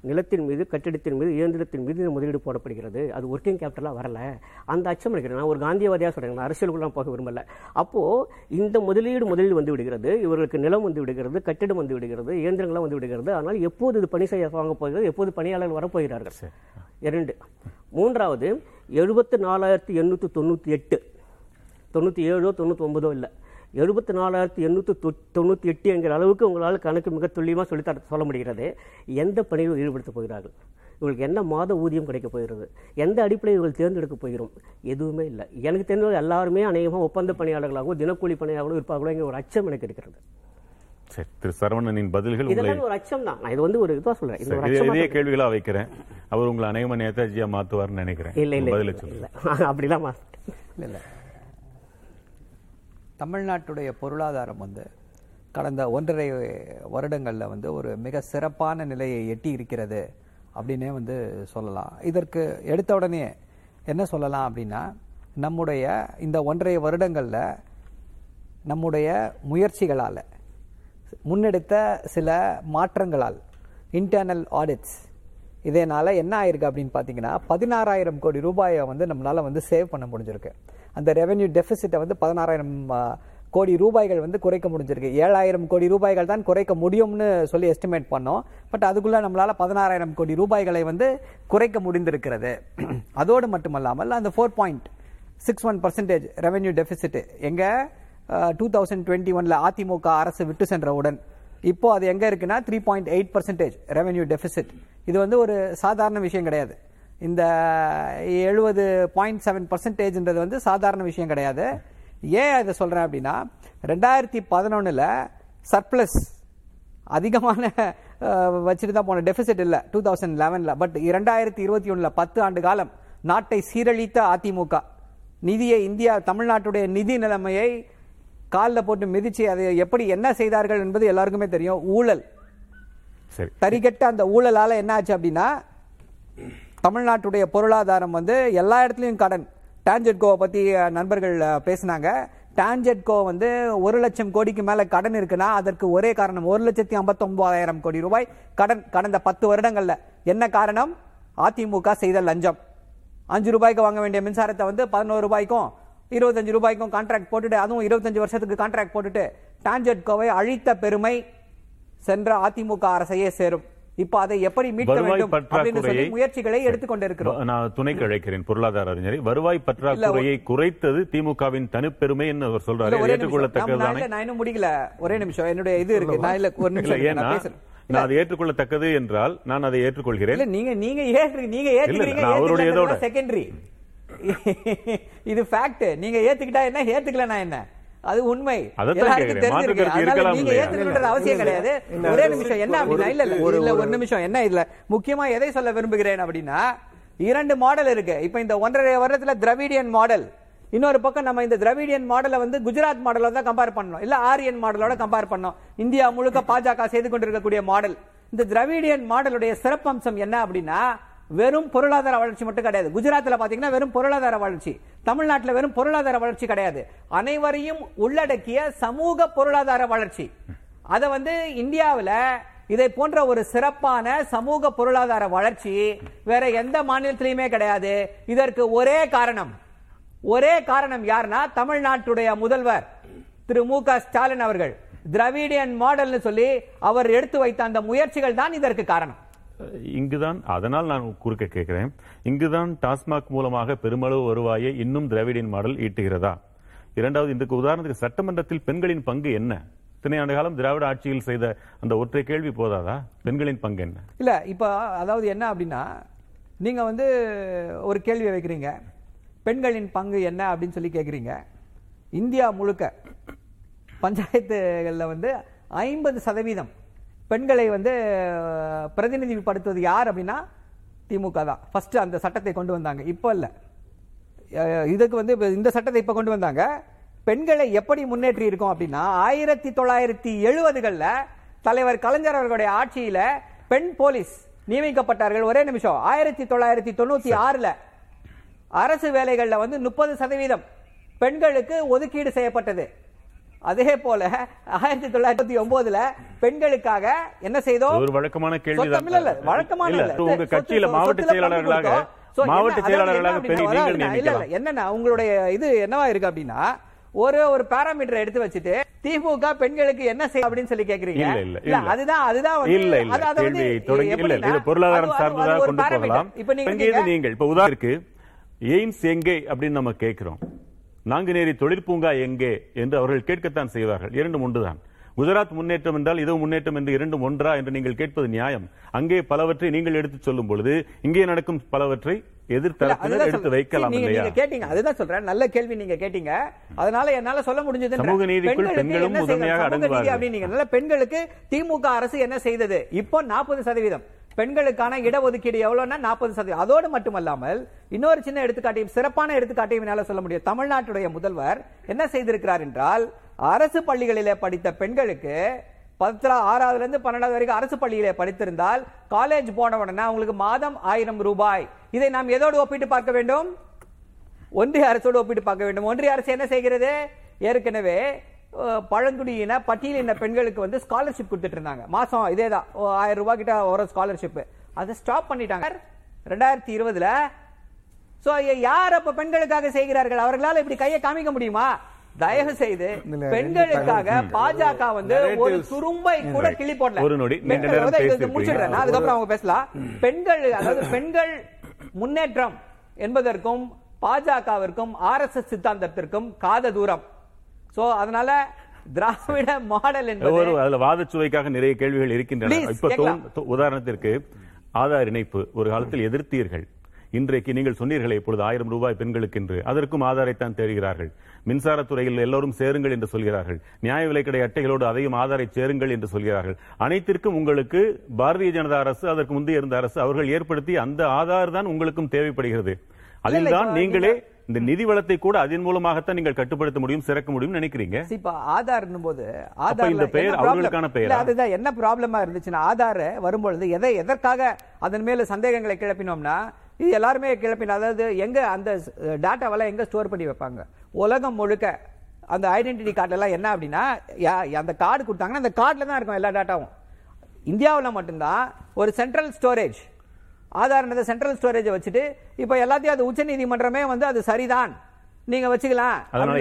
நிலத்தின் மீது கட்டிடத்தின் மீது இயந்திரத்தின் மீது இந்த முதலீடு போடப்படுகிறது. அது ஒர்க்கிங் கேபிட்டலாக வரல. அந்த அச்சம் இருக்கிறேன் நான் ஒரு காந்தியவாதியாக சொல்கிறேன் நான் அரசியலுக்குள்ள நான் போக விரும்பல. அப்போது இந்த முதலீடு முதலீடு வந்து விடுகிறது. இவர்களுக்கு நிலம் வந்து விடுகிறது கட்டிடம் வந்து விடுகிறது இயந்திரங்கள்லாம் வந்து விடுகிறது. ஆனால் எப்போது இது பணி செய்ய வாங்க போகிறது? எப்போது பணியாளர்கள் வரப்போகிறார்கள்? இரண்டு. மூன்றாவது எழுபத்து நாலாயிரத்தி எண்ணூற்றி தொண்ணூற்றி எட்டு. தொண்ணூற்றி ஏழோ தொண்ணூற்றி ஒன்பதோ இல்லை. எழுபத்தி நாலாயிரத்தி எண்ணூற்றி தொண்ணூற்றி எட்டு என்கிற அளவுக்கு உங்களால் கணக்கு மிக துல்லியமாக சொல்லித்தர சொல்ல முடிகிறது. எந்த பணியில் ஈடுபடுத்தப் போகிறார்கள்? இவங்களுக்கு என்ன மாத ஊதியம் கிடைக்கப் போகிறது? எந்த அடிப்படையில் இவர்கள் தேர்ந்தெடுக்கப் போகிறோம்? எதுவுமே இல்லை. எனக்கு தெரிஞ்ச எல்லாருமே அநேகமாக ஒப்பந்த பணியாளர்களாகவும் தினக்கூலி பணியாளர்களும் இருப்பார்களோ என்கிற ஒரு அச்சம் எனக்கு இருக்கிறது. சரி திரு சரவணனின் பதில்கள் இதெல்லாம் ஒரு அச்சம் தான். நான் இது வந்து ஒரு இதுவாக சொல்றேன். இது இதே- கேள்விகளா வைக்கிறேன். அவர் உங்களை அநேகமா நேதாஜியா மாத்துவார்னு நினைக்கிறேன். இல்லை இல்லை பதில சொல்லுங்க. அப்படிலாம் மா- இல்லை இல்லை. தமிழ்நாட்டுடைய பொருளாதாரம் வந்து கடந்த ஒன்றரை வருடங்களில் வந்து ஒரு மிக சிறப்பான நிலையை எட்டி இருக்கிறது அப்படின்னே வந்து சொல்லலாம். இதற்கு எடுத்த உடனே என்ன சொல்லலாம் அப்படின்னா நம்முடைய இந்த ஒன்றரை வருடங்களில் நம்முடைய முயற்சிகளால் முன்னெடுத்த சில மாற்றங்களால் இன்டர்னல் ஆடிட்ஸ் இதனால் என்ன ஆயிருக்கு அப்படின்னு பார்த்தீங்கன்னா பதினாறாயிரம் கோடி ரூபாயை வந்து நம்மளால் வந்து சேவ் பண்ண முடிஞ்சிருக்கு. அந்த ரெவென்யூ டெபிசிட்டை வந்து பதினாறாயிரம் கோடி ரூபாய்கள் வந்து குறைக்க முடிஞ்சிருக்கு. ஏழாயிரம் கோடி ரூபாய்கள் தான் குறைக்க முடியும்னு சொல்லி எஸ்டிமேட் பண்ணோம். பட் அதுக்குள்ள நம்மளால பதினாறாயிரம் கோடி ரூபாய்களை வந்து குறைக்க முடிந்திருக்கிறது. அதோடு மட்டுமல்லாமல் அந்த four point six one percentage revenue deficit எங்கே டூ தௌசண்ட் டுவெண்ட்டி ஒன்ல அதிமுக அரசு விட்டு சென்றவுடன் இப்போ அது எங்கே இருக்குன்னா three point eight percentage revenue deficit இது வந்து ஒரு சாதாரண விஷயம் கிடையாது. இந்த எழுபது பாயிண்ட் செவன் பர்சன்டேஜ்ன்றது வந்து சாதாரண விஷயம் கிடையாது. ஏன் இதை சொல்றேன் அப்படின்னா ரெண்டாயிரத்தி பதினொன்னுல சர்ப்ளஸ் அதிகமான வச்சுட்டு தான் போன டெபிசிட் இல்ல டூ தௌசண்ட் லெவன்ல பட் இரண்டாயிரத்தி இருபத்தி ஒண்ணுல பத்து ஆண்டு காலம் நாட்டை சீரழித்த அதிமுக. நிதியை இந்தியா தமிழ்நாட்டுடைய நிதி நிலைமையை காலில் போட்டு மிதிச்சு அதை எப்படி என்ன செய்தார்கள் என்பது எல்லாருக்குமே தெரியும். ஊழல். சரி. தரிகட்ட அந்த ஊழலால என்ன ஆச்சு அப்படின்னா தமிழ்நாட்டுடைய பொருளாதாரம் வந்து எல்லா இடத்துலையும் கடன். டான்ஜெட்கோவை பற்றி நண்பர்கள் பேசினாங்க. டான்ஜெட்கோ வந்து ஒரு லட்சம் கோடிக்கு மேலே கடன் இருக்குன்னா அதற்கு ஒரே காரணம் ஒரு லட்சத்தி ஐம்பத்தொம்போதாயிரம் கோடி ரூபாய் கடன் கடந்த பத்து வருடங்களில். என்ன காரணம்? அதிமுக செய்த லஞ்சம். அஞ்சு ரூபாய்க்கு வாங்க வேண்டிய மின்சாரத்தை வந்து பதினோரு ரூபாய்க்கும் இருபத்தஞ்சு ரூபாய்க்கும் கான்ட்ராக்ட் போட்டுட்டு அதுவும் இருபத்தஞ்சு வருஷத்துக்கு கான்ட்ராக்ட் போட்டுட்டு டான்ஜெட்கோவை அழித்த பெருமை சென்ற அதிமுக அரசையே சேரும். இப்போ அதை எப்படி மீட்க வேண்டும் அப்படின்னு சொல்லி முயற்சிகளை எடுத்துக்கொண்டிருக்கிறோம் நான் துணைக்கு அழைக்கிறேன் பொருளாதார அறிஞரை. வருவாய் பற்றாக்குறையை குறைத்தது திமுகவின் தனிப்பெருமை என்று அவர் சொல்றாரு. ஒரே நிமிஷம். ஏற்றுக்கொள்ளத்தக்கதுதானே? நான் இல்ல, நான் இன்னும் முடிக்கல. ஒரே நிமிஷம். என்னுடைய இது இருக்கு. நான் இல்ல ஒரு நிமிஷம் ஏன்னா நான் பேசுறேன். நான் அதை ஏற்றுக்கொள்ளத்தக்கது என்றால் நான் அதை ஏற்றுக்கொள்கிறேன். இல்ல நீங்க நீங்க ஏற்று நீங்க ஏத்துக்கிறீங்க நான் அவருடைய. செகண்டரி இது ஃபேக்ட் நீங்க ஏத்துக்கிட்டா என்ன? ஏத்துக்கலனா என்ன? அது உண்மை. அவசியம் கிடையாது. ஒரே நிமிஷம். என்ன? அப்படின்னா இல்ல இல்ல இல்ல. ஒரு நிமிஷம். என்ன இதுல? முக்கியமா எதை சொல்ல விரும்புகிறேன் அப்படின்னா இரண்டு மாடல் இருக்கு. இப்ப இந்த ஒன்றரை வருடத்துல திராவிடியன் மாடல் இன்னொரு பக்கம் நம்ம இந்த திராவிடியன் மாடலை வந்து குஜராத் மாடலோட தான் கம்பேர் பண்ணோம் இல்ல ஆரியன் மாடலோட கம்பேர் பண்ணோம் இந்தியா முழுக்க பாஜக செய்து கொண்டிருக்கக்கூடிய மாடல் இந்த திராவிடியன் மாடலுடைய சிறப்பம்சம் என்ன அப்படின்னா வெறும் பொருளாதார வளர்ச்சி மட்டும் கிடையாது. குஜராத்தில் பார்த்தீங்கன்னா வெறும் பொருளாதார வளர்ச்சி. தமிழ்நாட்டில் வெறும் பொருளாதார வளர்ச்சி கிடையாது. அனைவரையும் உள்ளடக்கிய சமூக பொருளாதார வளர்ச்சி. அதை வந்து இந்தியாவில் இதை போன்ற ஒரு சிறப்பான சமூக பொருளாதார வளர்ச்சி வேற எந்த மாநிலத்திலையுமே கிடையாது. இதற்கு ஒரே காரணம். ஒரே காரணம் யாருன்னா தமிழ்நாட்டுடைய முதல்வர் திரு மு க ஸ்டாலின் அவர்கள். திராவிடியன் மாடல்னு சொல்லி அவர் எடுத்து வைத்த அந்த முயற்சிகள் தான் இதற்கு காரணம். இங்குதான் அதனால் நான் குறுக்க கேட்கிறேன். இங்குதான் டாஸ்மாக் மூலமாக பெருமளவு வருவாயை இன்னும் திராவிடின் மாடல் ஈட்டுகிறதா? இரண்டாவது இதுக்கு உதாரணத்துக்கு சட்டமன்றத்தில் பெண்களின் பங்கு என்ன? இத்தனை ஆண்டு காலம் திராவிட ஆட்சியில் செய்த அந்த ஒற்றை கேள்வி போதாதா? பெண்களின் பங்கு என்ன? இல்ல இப்ப அதாவது என்ன அப்படின்னா நீங்க வந்து ஒரு கேள்வியை வைக்கிறீங்க. பெண்களின் பங்கு என்ன அப்படின்னு சொல்லி கேட்குறீங்க. இந்தியா முழுக்க பஞ்சாயத்துகளில் வந்து ஐம்பது சதவீதம் பெண்களை வந்து பிரதிநிதிப்படுத்துவது யார் அப்படின்னா திமுக தான். ஃபர்ஸ்ட் அந்த சட்டத்தை கொண்டு வந்தாங்க. இப்போ இல்ல. இதுக்கு வந்து இந்த சட்டத்தை இப்ப கொண்டு வந்தாங்க. பெண்களை எப்படி முன்னேற்றி இருக்கோம் அப்படின்னா ஆயிரத்தி தொள்ளாயிரத்தி எழுபதுகள்ல தலைவர் கலைஞர் அவர்களுடைய ஆட்சியில பெண் போலீஸ் நியமிக்கப்பட்டார்கள். ஒரே நிமிஷம். ஆயிரத்தி தொள்ளாயிரத்தி தொண்ணூத்தி ஆறுல அரசு வேலைகள்ல வந்து முப்பது சதவீதம் பெண்களுக்கு ஒதுக்கீடு செய்யப்பட்டது. அதே போல ஆயிரத்தி தொள்ளாயிரத்தி ஒன்பதுல பெண்களுக்காக என்ன செய்தோம்? ஒரு வழக்கமான கேள்வி இல்ல, வழக்கமான இல்ல. உங்க கட்சியில மாவட்ட செயலாளர்களாக மாவட்ட செயலாளர்களாக என்னன்னா உங்களுடைய இது என்னவா இருக்கு அப்படின்னா ஒரு ஒரு பாராமீட்டர் எடுத்து வச்சுட்டு திமுக பெண்களுக்கு என்ன செய்ய அப்படின்னு சொல்லி கேக்குறீங்க. இல்ல, இல்ல. அதுதான் அதுதான் இல்ல இல்ல. கேள்வியை தொடங்கி இல்ல இது பொருளாதாரம் சார்ந்ததாக கொண்டு. போகலாம். இப்ப நீங்க நீங்கள். இப்ப உதாரணத்துக்கு எய்ம்ஸ் எங்கே அப்படின்னு நம்ம கேட்கிறோம் நாங்குநேரி தொழிற்பூங்கா எங்கே என்று அவர்கள் கேட்கத்தான் செய்வார்கள். இரண்டும் ஒன்றுதான். குஜராத் முன்னேற்றம் என்றால் இது முன்னேற்றம் என்று இரண்டும் ஒன்றா என்று நீங்கள் கேட்பது நியாயம். அங்கே பலவற்றை நீங்கள் எடுத்துச் சொல்லும் பொழுது இங்கே நடக்கும் பலவற்றை எதிர்த்தரப்பினர் எடுத்து. வைக்கலாம் நீங்க- இல்லையா? நீங்க கேட்டீங்க. அதுதான் சொல்றேன். நல்ல கேள்வி நீங்க கேட்டீங்க. அதனால என்னால சொல்ல முடிஞ்சது சமூக நீதிக்குள் பெண்களும் முதன்மையாக அடங்குவார்கள். அப்படின்னீங்க பெண்களுக்கு திமுக அரசு என்ன செய்தது? இப்போ நாற்பது சதவீதம். பெண்களுக்கான இடஒதுக்கீடு எவ்வளவுன்னா நாற்பது சதவீதம். அதோடு மட்டுமல்லாமல் இன்னொரு சின்ன எடுத்துக்காட்டையும் சிறப்பான எடுத்துக்காட்டையும் என்னால் சொல்ல முடியும். தமிழ்நாட்டுடைய முதல்வர் என்ன செய்திருக்கிறார் என்றால் அரசு பள்ளிகளிலே படித்த பெண்களுக்கு பத்தா ஆறாவதுல இருந்து பன்னெண்டாவது வரைக்கும் அரசு பள்ளியிலே படித்திருந்தால் காலேஜ் போன உடனே அவங்களுக்கு மாதம் ஆயிரம் ரூபாய். இதை நாம் எதோடு ஒப்பிட்டு பார்க்க வேண்டும்? ஒன்றிய அரசோடு ஒப்பிட்டு பார்க்க வேண்டும். ஒன்றிய அரசு என்ன செய்கிறது? ஏற்கனவே பழங்குடியின பட்டியலின பெண்களுக்கு வந்து ஸ்காலர்ஷிப் கொடுத்துட்டு இருந்தாங்க மாசம் இதேதான். ஓ, ஆயிரம் ரூபாய் கிட்ட ஒரு ஸ்காலர்ஷிப் அதை ஸ்டாப் பண்ணிட்டாங்க. ரெண்டாயிரத்தி இருபதுல சோ யார் அப்ப பெண்களுக்காக செய்கிறார்கள்? அவர்களால் இப்படி கையை காமிக்க முடியுமா? தயவு செய்து பெண்களுக்காக பாஜக வந்து ஒரு. துரும்பை கூட கிளி போடல. ஒரு நொடி. இது. முடிச்சிடுறேன். அதுக்கப்புறம் அவங்க பேசலாம். பெண்கள் அதாவது பெண்கள் முன்னேற்றம் என்பதற்கும் பாஜகவிற்கும் ஆர்எஸ்எஸ் சித்தாந்தத்திற்கும் காத தூரம் சோ அதனால திராவிட மாடல் என்பது ஒரு அதுல வாதச்சுவைக்காக நிறைய கேள்விகள் இருக்கின்றன. இப்ப உதாரணத்திற்கு ஆதார் இணைப்பு ஒரு காலத்தில் எதிர்த்தீர்கள். இன்றைக்கு நீங்கள் சொன்னீர்களே இப்பொழுது ஆயிரம் ரூபாய் பெண்களுக்கு என்று. அதற்கும் ஆதாரைத்தான் தேடுகிறார்கள். மின்சாரத்துறையில் எல்லோரும் சேருங்கள் என்று சொல்கிறார்கள். நியாய விலைக்கடை அட்டைகளோடு அதையும் ஆதாரை சேருங்கள் என்று சொல்கிறார்கள். அனைத்திற்கும் உங்களுக்கு பாரதிய ஜனதா அரசு அதற்கு முந்தைய இருந்த அரசு அவர்கள் ஏற்படுத்திய அந்த ஆதார் தான் உங்களுக்கும் தேவைப்படுகிறது. அதில் தான் இப்ப நீங்களே இந்த நிதி வளத்தை கூட அதன் மூலமாகத்தான் நீங்கள் கட்டுப்படுத்த முடியும் சிறக்க முடியும் நினைக்கிறீங்க? இப்ப ஆதார் போது அப்ப இந்த பெயர் அவர்களுக்கான பெயரா? அதுதான் என்ன ப்ராப்ளமா இருந்துச்சுன்னா ஆதார் வரும்பொழுது எதை எதற்காக அதன் மேல சந்தேகங்களை கிளப்பினோம்னா இது எல்லாருமே கிளப்பின அதாவது எங்க அந்த டேட்டாவெல்லாம் எங்க ஸ்டோர் பண்ணி வைப்பாங்க? உலகம் முழுக்க அந்த ஐடென்டிட்டி கார்டு எல்லாம் என்ன அப்படின்னா அந்த கார்டு கொடுத்தாங்கன்னா அந்த கார்டுல தான் இருக்கும் எல்லா டேட்டாவும் இந்தியாவுல மட்டும்தான் ஒரு சென்ட்ரல் ஸ்டோரேஜ் ஆதார் சென்ட்ரல் ஸ்டோரேஜை வச்சுட்டு இப்போ எல்லாத்தையும் அது உச்சநீதிமன்றமே வந்து அது சரிதான். நீங்க வச்சுக்கலாம்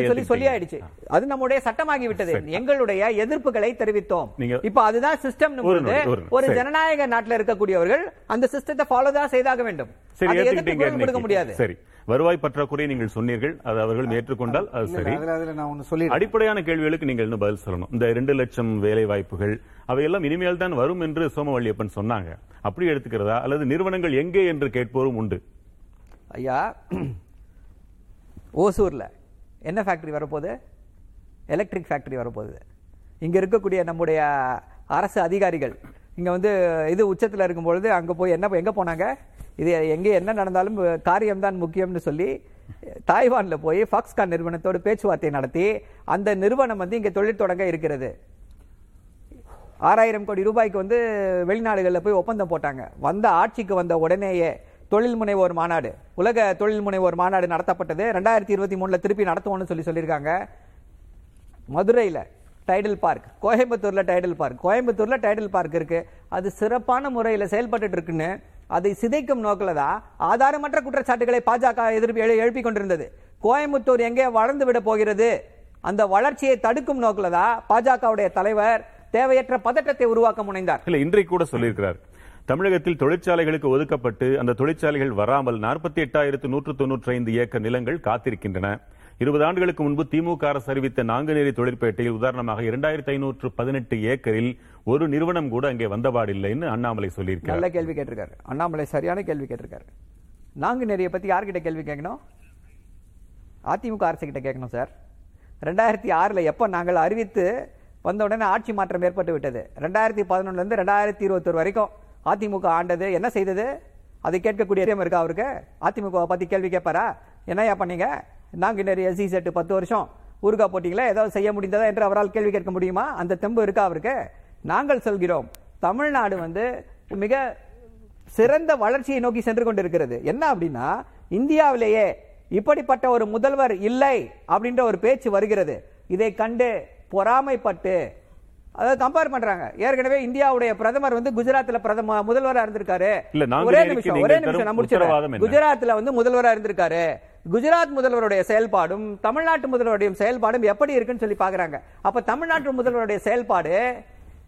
சொல்லி சொல்லி. ஆயிடுச்சு அது நம்முடைய சட்டமாகி விட்டது. எங்களுடைய எதிர்ப்புகளை தெரிவித்தோம். இப்ப அதுதான் சிஸ்டம் ஒரு. ஜனநாயக நாட்டில் இருக்கக்கூடியவர்கள் அந்த சிஸ்டத்தை ஃபாலோ தான் செய்தாக வேண்டும். கொடுக்க. முடியாது. சரி. வருவாய் பற்றாக்குறை நீங்கள் சொன்னீர்கள் அது அவர்கள் ஏற்றுக்கொண்டால் அது சரி. நான் அடிப்படையான கேள்விகளுக்கு நீங்கள் இன்னும் பதில் சொல்லணும். இந்த இரண்டு லட்சம் வேலை வாய்ப்புகள் அவையெல்லாம் இனிமேல் தான் வரும் என்று சோமவள்ளியப்பன் சொன்னாங்க. அப்படி எடுத்துக்கிறதா? அல்லது நிறுவனங்கள் எங்கே என்று கேட்போரும் உண்டு. ஐயா ஓசூரில். என்ன ஃபேக்ட்ரி வரப்போகுது? எலக்ட்ரிக் ஃபேக்ட்ரி வரப்போகுது. இங்கே இருக்கக்கூடிய நம்முடைய அரசு அதிகாரிகள் இங்கே வந்து இது உச்சத்தில் இருக்கும் பொழுது போய் என்ன எங்கே போனாங்க? இது எங்கே என்ன நடந்தாலும் காரியம் தான் முக்கியம்னு சொல்லி தாய்வானில் போய் ஃபாக்ஸ்கான் நிறுவனத்தோடு பேச்சுவார்த்தை நடத்தி அந்த நிறுவனம் வந்து இங்கே தொழில் தொடங்க இருக்கிறது. ஆறாயிரம் கோடி ரூபாய்க்கு வந்து வெளிநாடுகளில் போய் ஒப்பந்தம் போட்டாங்க. வந்த ஆட்சிக்கு வந்த உடனேயே தொழில் முனைவோர் மாநாடு. உலக தொழில் முனைவோர் மாநாடு நடத்தப்பட்டது. ரெண்டாயிரத்தி இருபத்தி மூணில் திருப்பி நடத்துவோம்னு சொல்லி சொல்லியிருக்காங்க. மதுரையில் டைடல் பார்க் கோயம்புத்தூரில் டைடல் பார்க். கோயம்புத்தூரில் டைடல் பார்க் இருக்கு. அது சிறப்பான முறையில் செயல்பட்டு இருக்குன்னு அதை சிதைக்கும் நோக்கில் தான் ஆதாரமற்ற குற்றச்சாட்டுகளை பாஜக எதிர்ப்பு எழுப்பி கொண்டிருந்தது. கோயம்புத்தூர் எங்கே வளர்ந்து விட போகிறது? அந்த வளர்ச்சியை தடுக்கும் நோக்கில் தான் பாஜகவுடைய தலைவர் தேவையற்ற பதட்டத்தை உருவாக்க முனைந்தார். இல்லை இன்றைக்கு கூட சொல்லியிருக்கிறார். தமிழகத்தில் தொழிற்சாலைகளுக்கு ஒதுக்கப்பட்டு அந்த தொழிற்சாலைகள் வராமல் நாற்பத்தி எட்டாயிரத்து நூற்று தொன்னூற்றி ஐந்து ஏக்கர் நிலங்கள் காத்திருக்கின்றன. இருபது ஆண்டுகளுக்கு முன்பு திமுக அரசு அறிவித்த நாங்குநேரி தொழிற்பேட்டையில் உதாரணமாக இரண்டாயிரத்தி ஐநூற்று பதினெட்டு ஏக்கரில் ஒரு நிறுவனம் கூட அங்கே வந்தபாடில்லைன்னு அண்ணாமலை சொல்லியிருக்காரு. நல்ல கேள்வி கேட்டிருக்காரு. அண்ணாமலை சரியான கேள்வி கேட்டிருக்காரு. நாங்குநேரியை பத்தி யார்கிட்ட கேள்வி கேட்கணும்? அதிமுக அரசு கிட்ட கேட்கணும் சார். ரெண்டாயிரத்தி ஆறில் எப்போ நாங்கள் அறிவித்து வந்த உடனே ஆட்சி மாற்றம் ஏற்பட்டு விட்டது? ரெண்டாயிரத்தி பதினொன்றுலேருந்து ரெண்டாயிரத்தி இருபத்தொரு வரைக்கும் அதிமுக ஆண்டது என்ன செய்தது? அதை கேட்கக்கூடிய அறியம் இருக்கா அவருக்கு? அதிமுகவை பத்தி கேள்வி கேட்பாரா? என்னையா பண்ணீங்க? நாங்குநேரி எஸ்சி செட்டு பத்து வருஷம் ஊருகா போட்டீங்களா? ஏதாவது செய்ய முடிந்ததா என்று அவரால் கேள்வி கேட்க முடியுமா? அந்த தெம்பு இருக்கா அவருக்கு? நாங்கள் சொல்கிறோம் தமிழ்நாடு வந்து மிக சிறந்த வளர்ச்சியை நோக்கி சென்று கொண்டிருக்கிறது. என்ன அப்படின்னா இந்தியாவிலேயே இப்படிப்பட்ட ஒரு முதல்வர் இல்லை அப்படின்ற ஒரு பேச்சு வருகிறது. இதை கண்டு பொறாமைப்பட்டு அதாவது கம்பேர் பண்றாங்க. ஏற்கனவே இந்தியாவுடைய பிரதமர் வந்து குஜராத்ல பிரதம முதல்வரா இருந்திருக்காரு. ஒரே நிமிஷம் ஒரே நிமிஷம் நான் என்ன? குஜராத்ல வந்து முதல்வரா இருந்திருக்காரு. குஜராத் முதல்வருடைய செயல்பாடும் தமிழ்நாட்டு முதல்வருடைய செயல்பாடும் எப்படி இருக்குன்னு சொல்லி பாக்குறாங்க. அப்ப தமிழ்நாட்டு முதல்வருடைய செயல்பாடு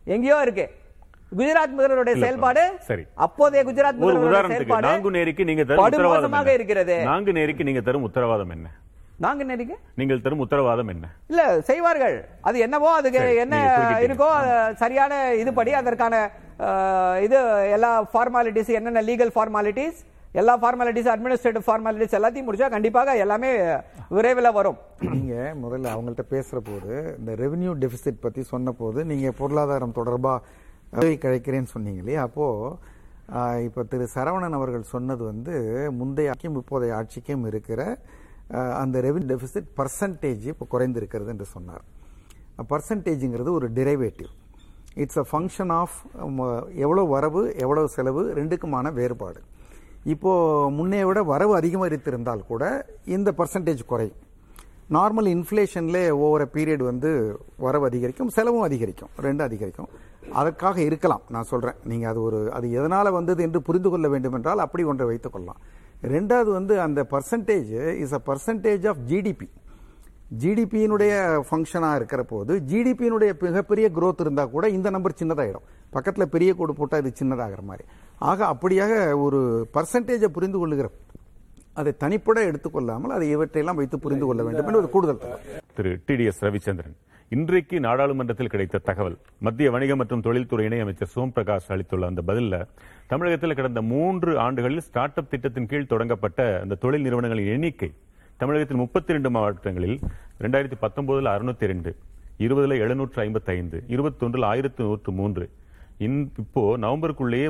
எங்கேயோ இருக்கு. குஜராத் முதல்வருடைய செயல்பாடு சரி. அப்போதைய குஜராத் முதல்வருடைய செயல்பாடு நாங்குநேரிக்கு நீங்க தரும் உத்தரவாதம்? இருக்கிறது. நாங்குநேரிக்கு நீங்க தரும் உத்தரவாதம் என்ன? நாங்க நினைக்க? நீங்கள் தரும் உத்தரவாதம் என்ன? இல்ல செய்வார்கள். அது என்னவோ அதுக்கு என்ன. இருக்கோ சரியான இதுபடி அதற்கான இது எல்லா ஃபார்மாலிட்டிஸ் என்னென்ன லீகல் ஃபார்மாலிட்டிஸ் எல்லா ஃபார்மாலிட்டிஸ் அட்மினிஸ்ட்ரேட்டிவ் ஃபார்மாலிட்டிஸ் எல்லாத்தையும் முடிச்சா கண்டிப்பாக எல்லாமே விரைவில் வரும். நீங்க முதல்ல அவங்கள்ட்ட பேசுற போது இந்த ரெவென்யூ டெபிசிட் பத்தி சொன்ன போது நீங்க பொருளாதாரம் தொடர்பா உதவி கிடைக்கிறேன்னு சொன்னீங்க இல்லையா? அப்போ இப்ப திரு சரவணன் அவர்கள் சொன்னது வந்து முந்தைய ஆட்சியும் இப்போதைய ஆட்சிக்கும் இருக்கிற அந்த ரெவென்யூ டெபிசிட் பர்சன்டேஜ் இப்போ குறைந்திருக்கிறது என்று சொன்னார். பர்சன்டேஜுங்கிறது ஒரு derivative it's a function of எவ்வளோ வரவு எவ்வளோ செலவு ரெண்டுக்குமான வேறுபாடு. இப்போது முன்னைய விட வரவு அதிகமரித்திருந்தால் கூட இந்த பர்சன்டேஜ் குறையும். நார்மல் இன்ஃப்ளேஷனில் ஒவ்வொரு பீரியட் வந்து வரவு அதிகரிக்கும் செலவும் அதிகரிக்கும் ரெண்டும் அதிகரிக்கும். அதற்காக இருக்கலாம் நான் சொல்கிறேன் நீங்கள் அது ஒரு அது எதனால் வந்தது என்று புரிந்து கொள்ள வேண்டும் என்றால் அப்படி ஒன்றை வைத்துக்கொள்ளலாம் ரெண்டாவது வந்து அந்த percentage is a percentage of GDP ஜிடிபியினுடைய ஃபங்க்ஷனாக இருக்கிற போது ஜிடிபியினுடைய மிகப்பெரிய growth இருந்தால் கூட இந்த நம்பர் சின்னதாயிடும் பக்கத்தில் பெரிய கோடு போட்டால் இது சின்னதாகிற மாதிரி. ஆக அப்படியாக ஒரு பர்சன்டேஜை புரிந்து கொள்ளுகிற அதை தனிப்பட எடுத்துக்கொள்ளாமல் அதை இவற்றையெல்லாம் வைத்து புரிந்து கொள்ள வேண்டும். என்று ஒரு கூடுதல். Thiru T T S Ravichandran இன்றைக்கு நாடாளுமன்றத்தில் கிடைத்த தகவல் மத்திய வணிக மற்றும் தொழில்துறை இணையமைச்சர் சோம் பிரகாஷ் அளித்துள்ள அந்த பதிலில் தமிழகத்தில் கடந்த மூன்று ஆண்டுகளில் ஸ்டார்ட் அப் திட்டத்தின் கீழ் தொடங்கப்பட்ட அந்த தொழில் நிறுவனங்களின் எண்ணிக்கை தமிழகத்தில் முப்பத்தி ரெண்டு மாவட்டங்களில் ரெண்டாயிரத்தி பத்தொன்பதுல அறுநூத்தி ரெண்டு இருபதுல எழுநூற்று ஐம்பத்தி ஐந்து இருபத்தொன்றில் ஆயிரத்து நூற்று மூன்று. இன்- இப்போ நவம்பருக்குள்ளேயே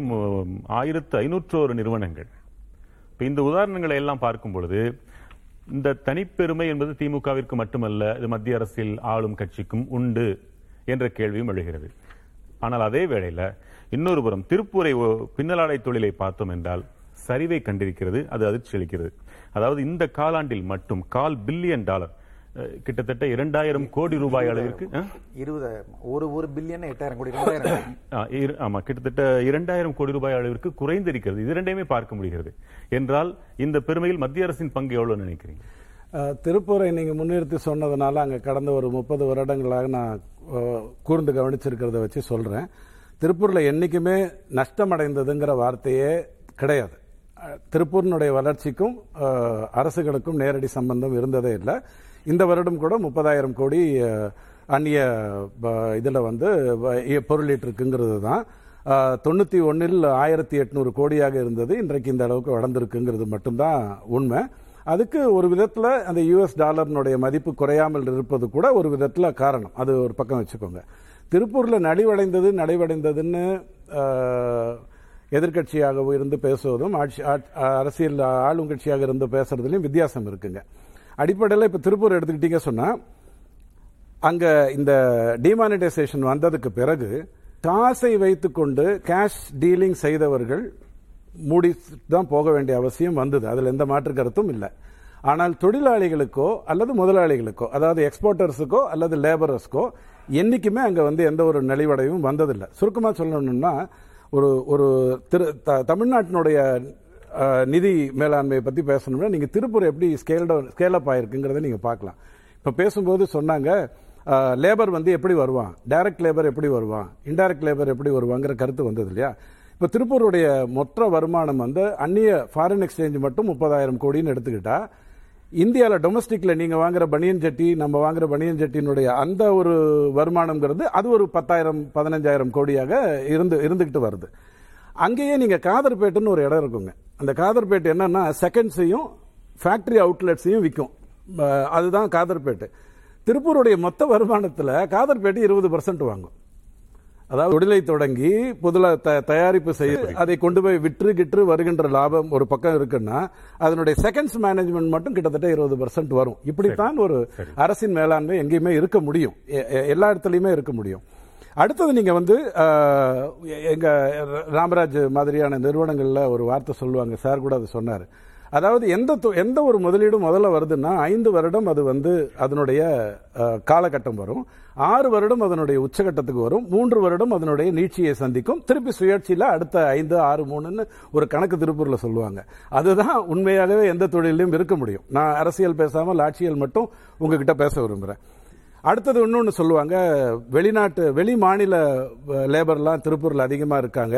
ஆயிரத்து ஐநூற்றோரு நிறுவனங்கள். இப்போ இந்த உதாரணங்களை எல்லாம் பார்க்கும் பொழுது இந்த தனிப்பெருமை என்பது திமுகவிற்கு மட்டுமல்ல இது மத்திய அரசில் ஆளும் கட்சிக்கும் உண்டு என்ற கேள்வியும் எழுகிறது. ஆனால் அதே வேளையில் இன்னொரு புறம் திருப்பூரை பின்னலாடை தொழிலை பார்த்தோம் என்றால் சரிவை கண்டிருக்கிறது அது அதிர்ச்சி அளிக்கிறது அதாவது இந்த காலாண்டில் மட்டும் கால் பில்லியன் டாலர் கிட்டத்தட்ட இரண்டாயிரம் கோடி ரூபாய் அளவிற்கு? இருபதாயிரம். ஒரு ஒரு பில்லியன் எட்டாயிரம் கோடி இரு- ஆமா கிட்டத்தட்ட இரண்டாயிரம் கோடி ரூபாய் அளவிற்கு குறைந்திருக்கிறது. இது இரண்டையுமே பார்க்க முடிகிறது. என்றால் இந்த பெருமையில் மத்திய அரசின் பங்கு எவ்வளவு நினைக்கிறீங்க? திருப்பூரை நீங்க முன்னிறுத்தி சொன்னதுனால அங்க கடந்த ஒரு முப்பது வருடங்களாக நான் கூர்ந்து கவனிச்சிருக்கிறத வச்சு சொல்றேன். திருப்பூர்ல என்னைக்குமே நஷ்டமடைந்ததுங்கிற வார்த்தையே கிடையாது. திருப்பூரினுடைய வளர்ச்சிக்கும் அரசுகளுக்கும் நேரடி சம்பந்தம் இருந்ததே இல்லை. இந்த வருடம் கூட முப்பதாயிரம் கோடி அந்நிய ப- வந்து பொருளீட்டிருக்குங்கிறது தான். தொண்ணூற்றி ஒன்றில் ஆயிரத்தி எட்நூறு கோடியாக இருந்தது. இன்றைக்கு இந்த அளவுக்கு வளர்ந்துருக்குங்கிறது மட்டும்தான் உண்மை. அதுக்கு ஒரு விதத்தில் அந்த யூஎஸ் டாலர்னுடைய மதிப்பு குறையாமல் இருப்பது கூட ஒரு விதத்தில் காரணம். அது ஒரு பக்கம் வச்சுக்கோங்க. திருப்பூரில் நலிவடைந்தது நலிவடைந்ததுன்னு எதிர்கட்சியாக இருந்து பேசுவதும் ஆட்சி அரசியல் ஆளும் கட்சியாக இருந்து பேசுறதுலையும் வித்தியாசம் இருக்குங்க. அடிப்படையில் இப்போ திருப்பூர் எடுத்துக்கிட்டீங்க சொன்னால் அங்கே இந்த டிமானிட்டைசேஷன் வந்ததுக்கு பிறகு காசை வைத்துக்கொண்டு கேஷ் டீலிங் செய்தவர்கள் மூடி தான் போக வேண்டிய அவசியம் வந்தது. அதில் எந்த மாற்று கருத்தும் இல்லை. ஆனால் தொழிலாளிகளுக்கோ அல்லது முதலாளிகளுக்கோ அதாவது எக்ஸ்போர்ட்டர்ஸுக்கோ அல்லது லேபரர்ஸ்க்கோ என்றைக்குமே அங்கே வந்து எந்த ஒரு நலிவடையும் வந்ததில்லை. சுருக்கமாக சொல்லணும்னா ஒரு ஒரு திரு த- தமிழ்நாட்டினுடைய நிதி மேலாண்மையை பற்றி பேசணும்னா நீங்கள் திருப்பூர் எப்படி ஸ்கேல் ஸ்கேல் அப் ஆயிருக்குங்கிறத நீங்கள் பார்க்கலாம். இப்போ பேசும்போது சொன்னாங்க லேபர் வந்து எப்படி வருவான்? டைரக்ட் லேபர் எப்படி வருவான்? இன்டைரக்ட் லேபர் எப்படி வருவாங்கிற கருத்து வந்தது இல்லையா? இப்போ திருப்பூருடைய மொத்த வருமானம் வந்து அந்நிய ஃபாரின் எக்ஸ்சேஞ்ச் மட்டும் முப்பதாயிரம் கோடின்னு எடுத்துக்கிட்டா இந்தியாவில் டொமஸ்டிக்கில் நீங்கள் வாங்குற பனியன் சட்டி நம்ம வாங்குற பனியன் சட்டினுடைய அந்த ஒரு வருமானம்ங்கிறது அது ஒரு பத்தாயிரம் பதினஞ்சாயிரம் கோடியாக இருந்து இருந்துக்கிட்டு வருது. அங்கேயே நீங்கள் காதர்பேட்டுன்னு ஒரு இடம் இருக்குங்க. அந்த காதர்பேட் என்னன்னா செகண்ட்ஸையும் ஃபேக்டரி அவுட்லெட்ஸையும் விற்கும் அதுதான் காதர்பேட்டு. திருப்பூருடைய மொத்த வருமானத்தில் காதர்பேட்டு இருபது பர்சன்ட் வாங்கும். அதாவது தொழிலை தொடங்கி புதுல தயாரிப்பு செய்து அதை கொண்டு போய் விற்று கிற்று வருகின்ற லாபம் ஒரு பக்கம் இருக்குன்னா அதனுடைய செகண்ட்ஸ் மேனேஜ்மெண்ட் மட்டும் கிட்டத்தட்ட இருபது பர்சன்ட் வரும். இப்படித்தான் ஒரு அரசின் மேலாண்மை எங்கேயுமே இருக்க முடியும். எல்லா இடத்துலயுமே இருக்க முடியும். அடுத்தது நீங்கள் வந்து எங்கள் எ- ராமராஜ் மாதிரியான நிறுவனங்களில் ஒரு வார்த்தை சொல்லுவாங்க. சார் கூட அது சொன்னார். அதாவது எந்த தொ- எந்த ஒரு முதலீடும் முதல்ல வருதுன்னா ஐந்து வருடம் அது வந்து அதனுடைய காலகட்டம் வரும். ஆறு வருடம் அதனுடைய உச்சகட்டத்துக்கு வரும். மூன்று வருடம் அதனுடைய நீட்சியை சந்திக்கும். திருப்பி சுயேட்சியில் அடுத்த ஐந்து ஆறு மூணுன்னு ஒரு கணக்கு திருப்பூரில் சொல்லுவாங்க. அதுதான் உண்மையாகவே எந்த தொழிலையும் இருக்க முடியும். நான் அரசியல் பேசாமல் ஆட்சியல் மட்டும் உங்ககிட்ட பேச விரும்புகிறேன் அடுத்தது இன்னொன்று சொல்லுவாங்க வெளிநாட்டு வெளி மாநில லேபர்லாம் திருப்பூரில் அதிகமாக இருக்காங்க.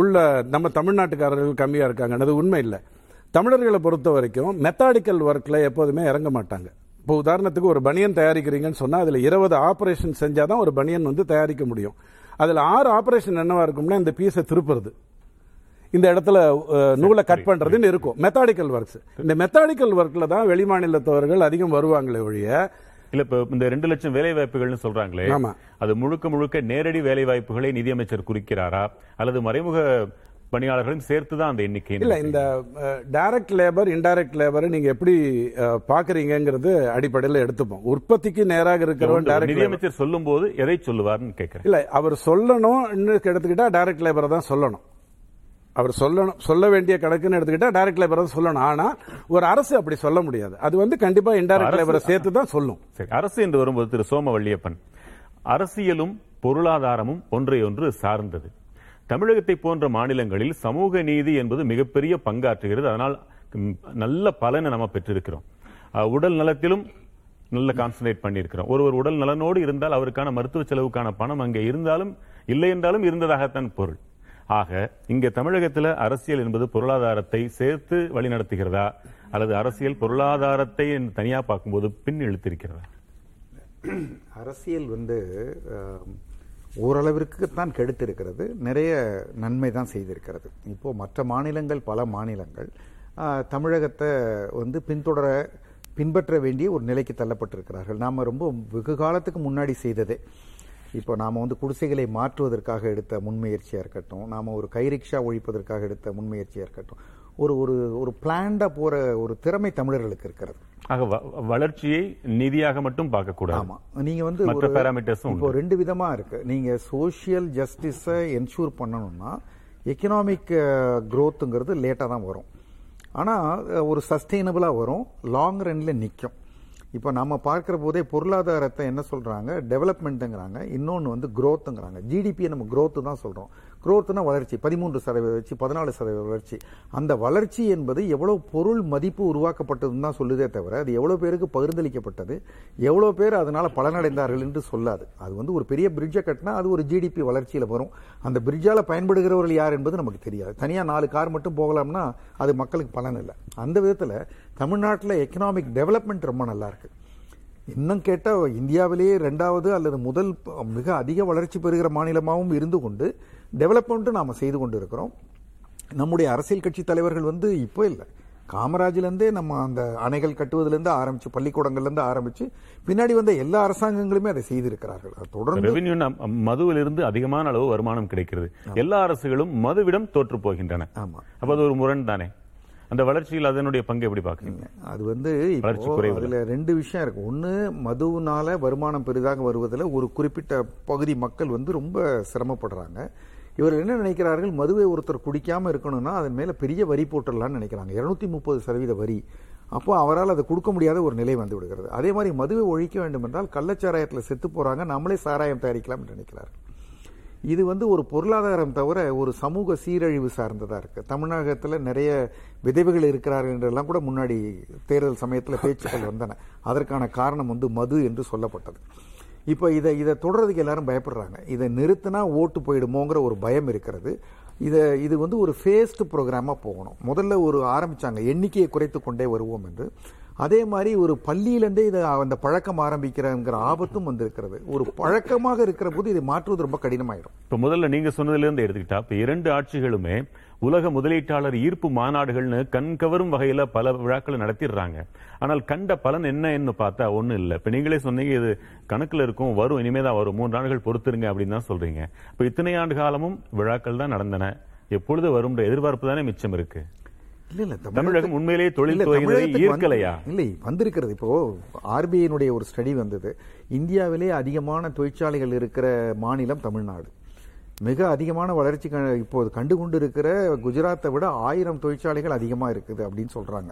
உள்ள நம்ம தமிழ்நாட்டுக்காரர்கள் கம்மியாக இருக்காங்க அது உண்மை இல்லை. தமிழர்களை பொறுத்த வரைக்கும் மெத்தாடிக்கல் ஒர்க்கில் எப்போதுமே இறங்க மாட்டாங்க. இப்போ உதாரணத்துக்கு ஒரு பனியன் தயாரிக்கிறீங்கன்னு சொன்னால் அதில் இருபது ஆப்ரேஷன் செஞ்சால் தான் ஒரு பனியன் வந்து தயாரிக்க முடியும். அதில் ஆறு ஆப்ரேஷன் என்னவா இருக்கும்னா இந்த பீஸை திருப்புறது. இந்த இடத்துல நூலை கட் பண்றதுன்னு இருக்கும். மெத்தாடிக்கல் ஒர்க்ஸ் இந்த மெத்தாடிக்கல் ஒர்க்ல தான் வெளிமாநிலத்தவர்கள் அதிகம் வருவாங்களே ஒழிய இல்ல இப்ப இந்த ரெண்டு லட்சம் வேலை வாய்ப்புகள்னு சொல்றாங்களே. அது முழுக்க முழுக்க நேரடி வேலை வாய்ப்புகளை நிதியமைச்சர் குறிக்கிறாரா? அல்லது மறைமுக பணியாளர்களையும் சேர்த்துதான் அந்த எண்ணிக்கை இல்ல இந்த டைரக்ட் லேபர் இன்டைரக்ட் லேபர் நீங்க எப்படி அஹ், பாக்குறீங்கங்கிறது அடிப்படையில் எடுத்துப்போம். உற்பத்திக்கு நேராக இருக்கிறவன் டைரக்ட் நிதியமைச்சர் சொல்லும் போது எதை சொல்லுவார்னு கேட்கிறேன் இல்ல அவர் சொல்லணும் எடுத்துக்கிட்டா டைரக்ட் லேபரை தான் சொல்லணும். அவர் சொல்லணும் சொல்ல வேண்டிய கணக்குன்னு எடுத்துக்கிட்டா டைரக்ட் லேபரை சொல்லணும். ஆனா ஒரு அரசு அப்படி சொல்ல முடியாது. அது வந்து கண்டிப்பா இன்டைரக்ட் லேபரை சேர்த்து தான் சொல்லும். சரி அரசு என்று வரும்போது திரு சோமவள்ளியப்பன் அரசியலும் பொருளாதாரமும் ஒன்றை ஒன்று சார்ந்தது. தமிழகத்தை போன்ற மாநிலங்களில் சமூக நீதி என்பது மிகப்பெரிய பங்காற்றுகிறது. அதனால் நல்ல பலனை நம்ம பெற்றிருக்கிறோம். உடல் நலத்திலும் நல்ல கான்சன்ட்ரேட் பண்ணியிருக்கிறோம். ஒருவர் உடல் நலனோடு இருந்தால் அவருக்கான மருத்துவ செலவுக்கான பணம் அங்கே இருந்தாலும் இல்லை என்றாலும் இருந்ததாகத்தான் பொருள். ஆக இங்க தமிழகத்தில் அரசியல் என்பது பொருளாதாரத்தை சேர்த்து வழிநடத்துகிறதா? அல்லது அரசியல் பொருளாதாரத்தை தனியாக பார்க்கும்போது பின் இழுத்திருக்கிறதா அரசியல் வந்து ஓரளவிற்கு தான் கெடுத்திருக்கிறது. நிறைய நன்மை தான் செய்திருக்கிறது. இப்போ மற்ற மாநிலங்கள் பல மாநிலங்கள் தமிழகத்தை வந்து பின்தொடர பின்பற்ற வேண்டிய ஒரு நிலைக்கு தள்ளப்பட்டிருக்கிறார்கள். நாம் ரொம்ப வெகு காலத்துக்கு முன்னாடி செய்ததே. இப்போ நாம வந்து குடிசைகளை மாற்றுவதற்காக எடுத்த முன்முயற்சியா இருக்கட்டும் நாம ஒரு கைரிக்ஷா ஒழிப்பதற்காக எடுத்த முன்முயற்சியா இருக்கட்டும் ஒரு ஒரு ஒரு பிளான்டா போற ஒரு திறமை தமிழர்களுக்கு இருக்கிறது. ஆக வளர்ச்சியை நிதியாக மட்டும் பார்க்க கூடாது ஆமா. நீங்க வந்து மற்ற ஒரு- parameters-ம் இப்போ ரெண்டு விதமா இருக்கு. நீங்க சோஷியல் ஜஸ்டிஸை என்ஷூர் பண்ணணும்னா எக்கனாமிக் growthங்கிறது லேட்டா தான் வரும். ஆனா அஹ், ஒரு சஸ்டெயினபிளா வரும். லாங் ரன்ல நிக்கும். இப்போ நம்ம பார்க்குற போதே பொருளாதாரத்தை என்ன சொல்கிறாங்க டெவலப்மெண்ட்டுங்கிறாங்க இன்னொன்று வந்து க்ரோத்துங்கிறாங்க ஜிடிபியை நம்ம க்ரோத்து தான் சொல்கிறோம் growthனா வளர்ச்சி. பதிமூன்று சதவீத வளர்ச்சி பதினாலு சதவீத வளர்ச்சி. அந்த வளர்ச்சி என்பது எவ்வளோ பொருள் மதிப்பு உருவாக்கப்பட்டதுன்னு தான் சொல்லுதே தவிர அது எவ்வளோ பேருக்கு பகிர்ந்தளிக்கப்பட்டது எவ்வளோ பேர் அதனால் பலனடைந்தார்கள் என்று சொல்லாது. அது வந்து ஒரு பெரிய பிரிட்ஜை கட்டினா அது ஒரு ஜிடிபி வளர்ச்சியில் வரும். அந்த பிரிட்ஜால் பயன்படுகிறவர்கள் யார் என்பது நமக்கு தெரியாது. தனியாக நாலு கார் மட்டும் போகலாம்னா அது மக்களுக்கு பலன் இல்லை. அந்த விதத்தில் தமிழ்நாட்டில் எக்கனாமிக் டெவலப்மெண்ட் ரொம்ப நல்லா இருக்கு இன்னும் கேட்டா இந்தியாவிலேயே ரெண்டாவது அல்லது முதல் மிக அதிக வளர்ச்சி பெறுகிற மாநிலமாகவும் இருந்து கொண்டு டெவலப்மெண்ட்டும் நாம செய்து கொண்டு இருக்கிறோம் நம்முடைய அரசியல் கட்சி தலைவர்கள் வந்து இப்போ இல்லை. காமராஜிலேருந்தே நம்ம அந்த அணைகள் கட்டுவதிலிருந்து ஆரம்பிச்சு பள்ளிக்கூடங்கள்லேருந்து ஆரம்பிச்சு பின்னாடி வந்த எல்லா அரசாங்கங்களுமே அதை செய்திருக்கிறார்கள். தொடர்ந்து ரெவென்யூ மதுவிலிருந்து அதிகமான அளவு வருமானம் கிடைக்கிறது. எல்லா அரசுகளும் மதுவிடம் தோற்று போகின்றன. ஆமா. அப்ப அது ஒரு முரண் தானே அந்த வளர்ச்சியில் அதனுடைய பங்கு எப்படி பாக்குறீங்க அது வந்து. அதுல ரெண்டு விஷயம் இருக்கு. ஒண்ணு மதுவுனால வருமானம் பெரிதாக வருவதில் ஒரு குறிப்பிட்ட பகுதி மக்கள் வந்து ரொம்ப சிரமப்படுறாங்க. இவர்கள் என்ன நினைக்கிறார்கள்? மதுவை ஒருத்தர் குடிக்காம இருக்கணும்னா அதன் மேல பெரிய வரி போட்டுடலாம்னு நினைக்கிறாங்க. இருநூத்தி முப்பது சதவீத வரி. அப்போ அவரால் அதை கொடுக்க முடியாத ஒரு நிலை வந்து விடுகிறது. அதே மாதிரி மதுவை ஒழிக்க வேண்டும் என்றால் கள்ளச்சாராயத்தில் செத்து போறாங்க. நம்மளே சாராயம் தயாரிக்கலாம் என்று நினைக்கிறார்கள். இது வந்து ஒரு பொருளாதாரம் தவிர ஒரு சமூக சீரழிவு சார்ந்ததாக இருக்கு. தமிழகத்தில் நிறைய விதவைகள் இருக்கிறார்கள் என்றெல்லாம் கூட முன்னாடி தேர்தல் சமயத்தில் பேச்சுக்கள் வந்தன. அதற்கான காரணம் வந்து மது என்று சொல்லப்பட்டது. இப்போ இதை இதை தொடர்றதுக்கு எல்லாரும் பயப்படுறாங்க. இதை நிறுத்தினா ஓட்டு போயிடுமோங்கிற ஒரு பயம் இருக்கிறது. இதை இது வந்து ஒரு ஃபேஸ்டு ப்ரோக்ராமாக போகணும். முதல்ல ஒரு ஆரம்பிச்சாங்க. எண்ணிக்கையை குறைத்து கொண்டே வருவோம் என்று. அதே மாதிரி ஒரு பள்ளியிலேருந்தே இதை அந்த பழக்கம் ஆரம்பிக்கிறங்கிற ஆபத்தும் வந்திருக்கிறது. ஒரு பழக்கமாக இருக்கிற போது இதை மாற்றுவது ரொம்ப கடினமாயிடும் இப்போ முதல்ல நீங்கள் சொன்னதுலேருந்து எடுத்துக்கிட்டா இப்போ இரண்டு ஆட்சிகளுமே உலக முதலீட்டாளர் ஈர்ப்பு மாநாடுகள்னு கண் கவரும் பல விழாக்களை நடத்திடுறாங்க. ஆனால் கண்ட பலன் என்னன்னு பார்த்தா ஒன்றும் இல்லை. இப்போ நீங்களே சொன்னீங்க இது கணக்கில் இருக்கும் வரும் இனிமே தான் வரும் மூன்று ஆண்டுகள் பொறுத்துருங்க அப்படின்னு தான் சொல்கிறீங்க இப்போ இத்தனை ஆண்டு காலமும் விழாக்கள் தான் நடந்தன. எப்பொழுது வரும்ன்ற எதிர்பார்ப்பு தானே மிச்சம் இருக்குது இல்ல இல்ல தமிழகம் உண்மையிலேயே தொழில் ஈர்க்கலையா? இல்லை வந்திருக்கிறது. இப்போ ஆர்பிஐனுடைய ஒரு ஸ்டடி வந்தது. இந்தியாவிலே அதிகமான தொழிற்சாலைகள் இருக்கிற மாநிலம் தமிழ்நாடு. மிக அதிகமான வளர்ச்சி இப்போது கண்டு கொண்டு இருக்கிற குஜராத்தை விட ஆயிரம் தொழிற்சாலைகள் அதிகமாக இருக்குது அப்படின்னு சொல்றாங்க.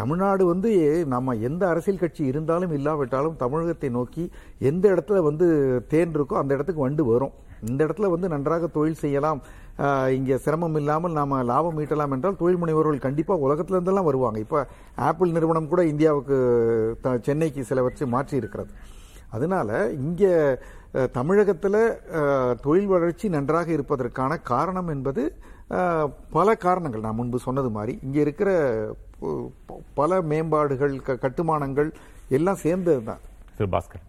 தமிழ்நாடு வந்து நம்ம எந்த அரசியல் கட்சி இருந்தாலும் இல்லாவிட்டாலும் தமிழகத்தை நோக்கி எந்த இடத்துல வந்து தேன் இருக்கோ அந்த இடத்துக்கு வண்டு வரும். இந்த இடத்துல வந்து நன்றாக தொழில் செய்யலாம். இங்க சிரமம் இல்லாமல் நாம லாபம் ஈட்டலாம் என்றால் தொழில் முனைவோர்கள் கண்டிப்பா உலகத்துல இருந்தெல்லாம் வருவாங்க. இப்ப ஆப்பிள் நிறுவனம் கூட இந்தியாவுக்கு த- சென்னைக்கு சிலவற்றை மாற்றி இருக்கிறது. அதனால இங்க தமிழகத்துல தொழில் வளர்ச்சி நன்றாக இருப்பதற்கான காரணம் என்பது பல காரணங்கள். நான் முன்பு சொன்னது மாதிரி இங்க இருக்கிற பல மேம்பாடுகள் க- கட்டுமானங்கள் எல்லாம் சேர்ந்தது தான் திரு பாஸ்கர்.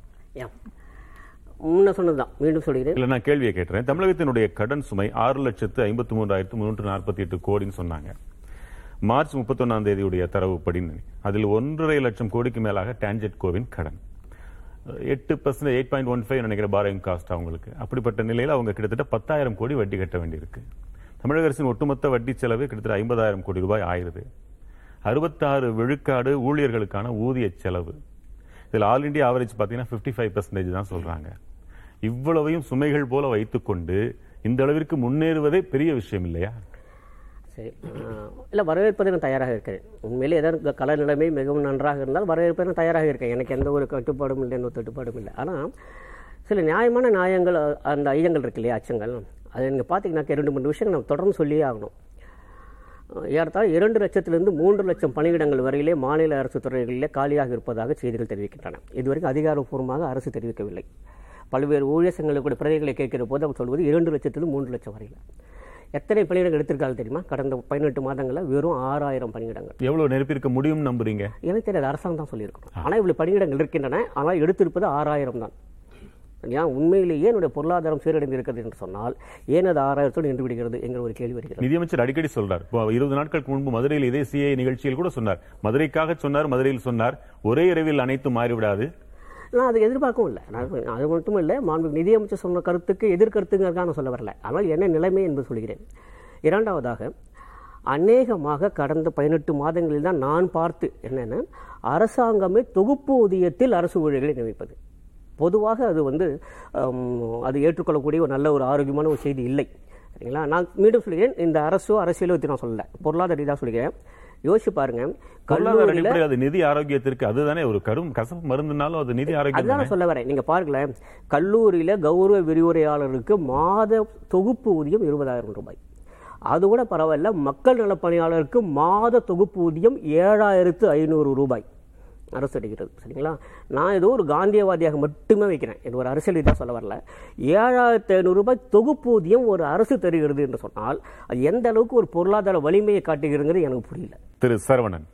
முன்ன சொன்னதுதான். மீண்டும் சொல்கிறேன். இல்லை நான் கேள்வியை கேட்டுறேன். தமிழகத்தினுடைய கடன் சுமை ஆறு லட்சத்து ஐம்பத்தி மூன்றாயிரத்து முன்னூற்று நாற்பத்தி எட்டு கோடின்னு சொன்னாங்க. மார்ச் முப்பத்தொன்னாம் தேதியுடைய தரவுப்படி அதில் ஒன்றரை லட்சம் கோடிக்கு மேலாக டான்ஜெட் கோவின் கடன். எட்டு percent eight point one five நினைக்கிற பாரிங் காஸ்ட் அவங்களுக்கு. அப்படிப்பட்ட நிலையில் அவங்க கிட்டத்தட்ட பத்தாயிரம் கோடி வட்டி கட்ட வேண்டியிருக்கு. தமிழக அரசின் ஒட்டுமொத்த வட்டி செலவு கிட்டத்தட்ட ஐம்பதாயிரம் கோடி ரூபாய் ஆயிருது அறுபத்தாறு விழுக்காடு ஊழியர்களுக்கான ஊதிய செலவு. இதில் ஆல் இண்டியா ஆவரேஜ் பார்த்தீங்கன்னா ஃபிஃப்டி ஃபைவ் பர்சன்டேஜ் தான் சொல்கிறாங்க இவ்வளவையும் சுமைகள் போல வைத்துக்கொண்டு இந்த அளவிற்கு முன்னேறுவதே பெரிய விஷயம் இல்லையா? சரி. இல்லை இல்ல வரவேற்பதை நான் தயாராக இருக்கிறேன். உண்மையிலே ஏதாவது கல நிலைமை மிகவும் நன்றாக இருந்தால் வரவேற்பதை நான் தயாராக இருக்கேன் எனக்கு எந்த ஒரு கட்டுப்பாடும் இல்லை எந்த ஒரு தட்டுப்பாடும் இல்லை. ஆனால் சில நியாயமான நியாயங்கள் அந்த ஐயங்கள் இருக்கு இல்லையா அச்சங்கள்? அது நீங்கள் பார்த்தீங்கன்னாக்க இரண்டு மூணு விஷயங்கள் நம்ம தொடர்ந்து சொல்லியே ஆகணும். ஏறத்தாழ இரண்டு லட்சத்திலிருந்து மூன்று லட்சம் பணியிடங்கள் வரையிலே மாநில அரசு துறைகளிலே காலியாக இருப்பதாக செய்திகள் தெரிவிக்கின்றன. இதுவரைக்கும் அதிகாரப்பூர்வமாக அரசு தெரிவிக்கவில்லை. பல்வேறு ஊழியர் சங்கங்களுடைய பிரதிகளை கேட்கிற போது அவர் சொல்வது இரண்டு லட்சத்திலிருந்து மூன்று லட்சம் வரையில். எத்தனை பணியிடங்கள் எடுத்திருக்காங்க தெரியுமா? கடந்த பதினெட்டு மாதங்களில் வெறும் ஆறாயிரம் பணியிடங்கள். எவ்வளவு நெருப்பிருக்க முடியும் நம்புறீங்க? எனக்கு தெரியாது அரசாங்கம் தான் சொல்லியிருக்கணும் ஆனால் இவ்வளவு பணியிடங்கள் இருக்கின்றன ஆனால் எடுத்திருப்பது ஆறாயிரம் தான். ஏன்? உண்மையிலேயே என்னுடைய பொருளாதாரம் சீரடைந்து இருக்கிறது என்று சொன்னால் ஏன் அது ஆறாயிரத்தோடு நின்று விடுகிறது என்கிற ஒரு கேள்வி வருகிறது. நிதியமைச்சர் அடிக்கடி சொல்றார். இருபது நாட்களுக்கு முன்பு மதுரையில் இதே சிஐ நிகழ்ச்சியில் கூட சொன்னார். மதுரைக்காக சொன்னார் மதுரையில் சொன்னார். ஒரே இரவில் அனைத்தும் மாறிவிடாது. நான் அதை எதிர்பார்க்கவும் இல்லை. நான் அது மட்டும் இல்லை மாண்பு நிதியமைச்சர் சொன்ன கருத்துக்கு எதிர்கருத்துங்கிறதுக்காக நான் சொல்ல வரல. ஆனால் என்ன நிலைமை என்பது சொல்கிறேன். இரண்டாவதாக அநேகமாக கடந்த பதினெட்டு மாதங்களில் தான் நான் பார்த்து என்னென்ன அரசாங்கமே தொகுப்பு ஊதியத்தில் அரசு ஊழியர்களை நியமிப்பது. பொதுவாக அது வந்து அது ஏற்றுக்கொள்ளக்கூடிய ஒரு நல்ல ஒரு ஆரோக்கியமான ஒரு செய்தி இல்லை. சரிங்களா? நான் மீண்டும் சொல்கிறேன் இந்த அரசோ அரசியலோ பற்றி நான் சொல்லலை. பொருளாதார ரீதியாக சொல்கிறேன். யோசிச்சு பாருங்க. கல்லூரியில் அது நிதி ஆரோக்கியத்திற்கு அதுதானே ஒரு கடும் கசப்பு மருந்துனாலும் அது நிதி ஆரோக்கியம் அதுதான் சொல்ல வரேன். நீங்க பாருங்களேன். கல்லூரியில கௌரவ விரிவுரையாளருக்கு மாத தொகுப்பு ஊதியம் இருபதாயிரம் ரூபாய். அது கூட பரவாயில்ல மக்கள் நலப் பணியாளருக்கு மாத தொகுப்பு ஊதியம் ஏழாயிரத்து ஐநூறு ரூபாய். அரசு அடிக்கிறது சரிங்களா? நான் ஏதோ ஒரு காந்தியவாதியாக மட்டுமே வைக்கிறேன். இது ஒரு அரசியல் ரீதியாக சொல்ல வரல. ஏழாயிரத்தி ஐநூறுரூபாய் தொகுப்பூதியம் ஒரு அரசு தருகிறது என்று சொன்னால் அது எந்த அளவுக்கு ஒரு பொருளாதார வலிமையை காட்டுகிறதுங்கிறது எனக்கு புரியல. திரு சரவணன்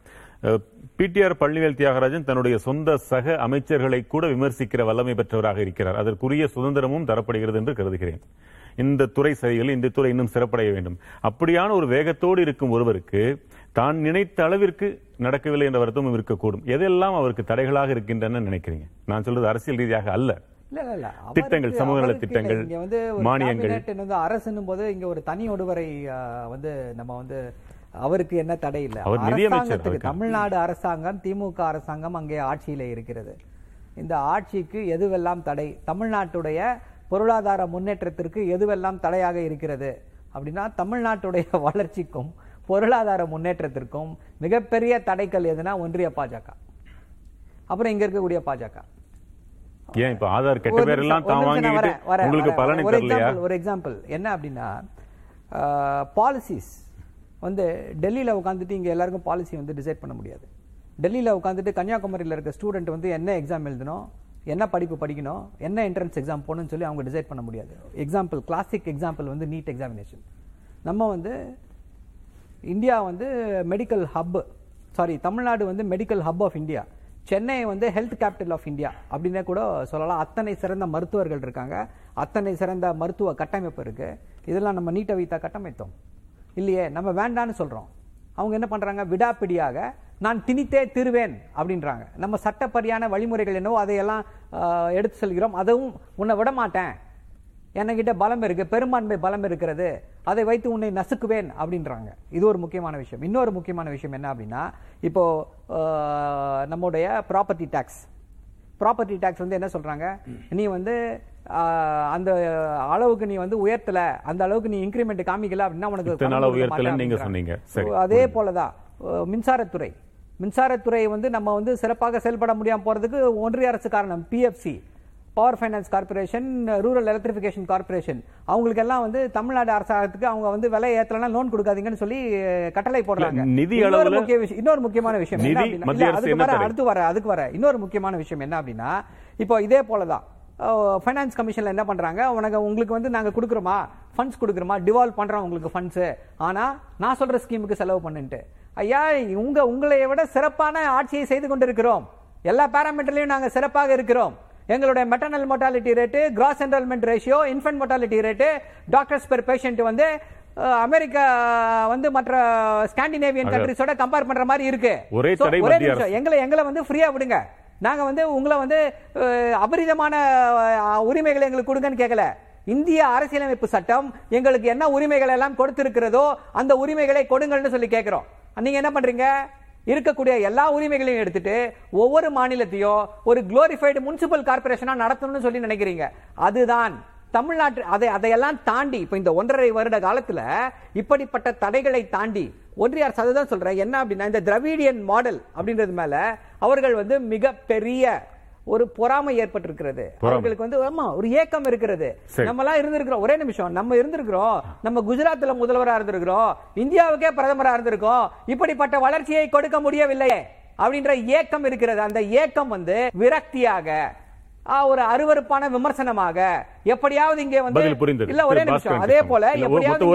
பிடிஆர் பழனிவேல் தியாகராஜன் தன்னுடைய சொந்த சக அமைச்சர்களை கூட விமர்சிக்கிற வல்லமை பெற்றவராக இருக்கிறார். அதற்குரிய சுதந்திரமும் தரப்படுகிறது என்று கருதுகிறேன். இந்த துறை சரியில் இந்த துறை இன்னும் சிறப்படைய வேண்டும். அப்படியான ஒரு வேகத்தோடு இருக்கும் ஒருவருக்கு தான் நினைத்த அளவிற்கு நடக்கவில்லை என்ற வருத்தமும் இருக்கக்கூடும். எதெல்லாம் அவருக்கு தடைகளாக இருக்கின்றன நினைக்கிறீங்க? நான் சொல்றது அரசியல் ரீதியாக அல்ல. திட்டங்கள், சமூக அவருக்கு திட்டங்கள், இங்க வந்து மானியங்கள். வந்து அரசுன்னும் போது இங்க ஒரு தனி ஒருவரை வந்து நம்ம வந்து அவருக்கு என்ன தடை இல்ல. அரசாங்கத்துக்கு. தமிழ்நாடு அரசாங்கம் திமுக அரசாங்கம் அங்கே ஆட்சியில இருக்கிறது. இந்த ஆட்சிக்கு எதுவெல்லாம் தடை? தமிழ்நாட்டுடைய பொருளாதார முன்னேற்றத்திற்கு எதுவெல்லாம் தடையாக இருக்கிறது? அப்படின்னா தமிழ்நாட்டுடைய வளர்ச்சிக்கும் பொருளாதார முன்னேற்றத்திற்கும் மிகப்பெரிய தடைக்கல் எதுனா ஒன்றிய பாஜக. அப்புறம் இங்க இருக்கக்கூடிய பாஜக. ஏன் இப்ப ஆதார் கெட்ட தான் வாங்கிட்டு உங்களுக்கு. பலனை ஒரு எக்ஸாம்பிள் என்ன அப்படின்னா பாலிசிஸ் வந்து டெல்லியில் உட்காந்துட்டு இங்க எல்லாருக்கும் பாலிசி வந்து டிசைட் பண்ண முடியாது. டெல்லியில் உட்காந்துட்டு கன்னியாகுமரியில் இருக்க ஸ்டூடெண்ட் வந்து என்ன எக்ஸாம் எழுதணும் என்ன படிப்பு படிக்கணும் என்ன என்ட்ரன்ஸ் எக்ஸாம் போகணும்னு சொல்லி அவங்க டிசைட் பண்ண முடியாது. எக்ஸாம்பிள் கிளாசிக் எக்ஸாம்பிள் வந்து நீட் எக்ஸாமினேஷன் நம்ம வந்து இந்தியா வந்து மெடிக்கல் ஹப் சாரி தமிழ்நாடு வந்து medical hub of India Chennai வந்து ஹெல்த் கேபிட்டல் ஆஃப் இந்தியா அப்படின்னே கூட சொல்லலாம். அத்தனை சிறந்த மருத்துவர்கள் இருக்காங்க. அத்தனை சிறந்த மருத்துவ கட்டமைப்பு இருக்குது இதெல்லாம் நம்ம நீட்டை வைத்தா கட்டமைத்தோம். இல்லையே நம்ம வேண்டான்னு சொல்கிறோம் அவங்க என்ன பண்ணுறாங்க விடாப்பிடியாக நான் திணித்தே திருவேன் அப்படின்றாங்க. நம்ம சட்டப்படியான வழிமுறைகள் என்னவோ அதையெல்லாம் எடுத்து செல்கிறோம். அதுவும் உன்னை விட மாட்டேன் என்கிட்ட பலம் இருக்கு பெரும்பான்மை பலம் இருக்கிறது அதை வைத்து உன்னை நசுக்குவேன் அப்படின்றாங்க. இது ஒரு முக்கியமான விஷயம். இன்னொரு முக்கியமான விஷயம் என்ன அப்படின்னா இப்போ நம்முடைய ப்ராப்பர்ட்டி டேக்ஸ் ப்ராப்பர்ட்டி டேக்ஸ் வந்து என்ன சொல்றாங்க? நீ வந்து அந்த அளவுக்கு நீ வந்து உயர்த்தல அந்த அளவுக்கு நீ இன்கிரிமெண்ட் காமிக்கல அப்படின்னா உனக்கு அதே போலதான். மின்சாரத்துறை. மின்சாரத்துறை வந்து நம்ம வந்து சிறப்பாக செயல்பட முடியாம போறதுக்கு ஒன்றிய அரசு காரணம் PFC power finance corporation rural electrification corporation அவங்களுக்கு எல்லாம் வந்து தமிழ்நாடு அரசாங்கத்துக்கு அவங்க வந்து விலை ஏத்தலனா லோன் கொடுக்காதீங்கன்னு சொல்லி கட்டளை போடுறாங்க. நிதி அளவுல- முக்கிய விஷயம் இன்னொரு முக்கியமான விஷயம் அதுக்கு வர? அடுத்து வர அதுக்கு வர இன்னொரு முக்கியமான விஷயம் என்ன அப்படின்னா இப்போ இதே போலதான். ஃபைனான்ஸ் கமிஷன்ல என்ன பண்றாங்க? உனக்கு உங்களுக்கு வந்து நாங்க கொடுக்குறோமா? ஃபண்ட்ஸ் கொடுக்குறோமா? டிவால்வ் பண்றோம் உங்களுக்கு ஃபண்ட்ஸ் ஆனா நான் சொல்ற ஸ்கீமுக்கு செலவு பண்ணுன்ட்டு. ஐயா உங்க உங்களை விட சிறப்பான ஆட்சியை செய்து கொண்டிருக்கிறோம். எல்லா பேராமீட்டர்லயும் நாங்க சிறப்பாக இருக்கிறோம். எங்களுடைய maternal mortality rate gross enrolment ratio infant mortality rate doctors per patient வந்து அமெரிக்கா வந்து மற்ற ஸ்காண்டினேவியன் கண்ட்ரிஸோட கம்பேர் பண்ற மாதிரி இருக்கு. ஒரே நிமிஷம். எங்களை எங்களை வந்து ஃப்ரீயா விடுங்க. நாங்க வந்து உங்களை வந்து அபரிதமான உரிமைகளை எங்களுக்கு கொடுங்கன்னு கேட்கல இந்திய அரசியலமைப்பு சட்டம் எங்களுக்கு என்ன உரிமைகள் எல்லாம் கொடுத்திருக்கிறதோ அந்த உரிமைகளை கொடுங்கள்னு சொல்லி கேட்கிறோம் நீங்க என்ன பண்றீங்க? இருக்கக்கூடிய எல்லா உரிமைகளையும் எடுத்துட்டு ஒவ்வொரு மாநிலத்தையும் ஒரு குளோரிஃபைடு முனிசிபல் கார்பரேஷனா நடத்தணும்னு சொல்லி நினைக்கிறீங்க. அதுதான் தமிழ்நாட்டு அதை அதையெல்லாம் தாண்டி இப்ப இந்த ஒன்றரை வருட காலத்துல இப்படிப்பட்ட தடைகளை தாண்டி ஒன்றிய அரசு அதுதான் சொல்றேன். என்ன அப்படின்னா இந்த திராவிடியன் மாடல் அப்படின்றது மேல அவர்கள் வந்து மிக பெரிய ஒரு பொறாமை ஏற்பட்டிருக்கிறது. அவர்களுக்கு வந்து ஆமா ஒரு ஏக்கம் இருக்கிறது. நம்ம எல்லாம் இருந்திருக்கிறோம். ஒரே நிமிஷம். நம்ம இருந்திருக்கிறோம். நம்ம குஜராத்ல முதல்வரா இருந்திருக்கிறோம். இந்தியாவுக்கே பிரதமரா இருந்திருக்கோம். இப்படிப்பட்ட வளர்ச்சியை கொடுக்க முடியவில்லை. அப்படின்ற ஏக்கம் இருக்கிறது. அந்த ஏக்கம் வந்து விரக்தியாக ஒரு அருவருப்பான விமர்சனமாக எப்படியாவது இங்கே வந்து. இல்ல ஒரே நிமிஷம். அதே. போல எப்படியாவது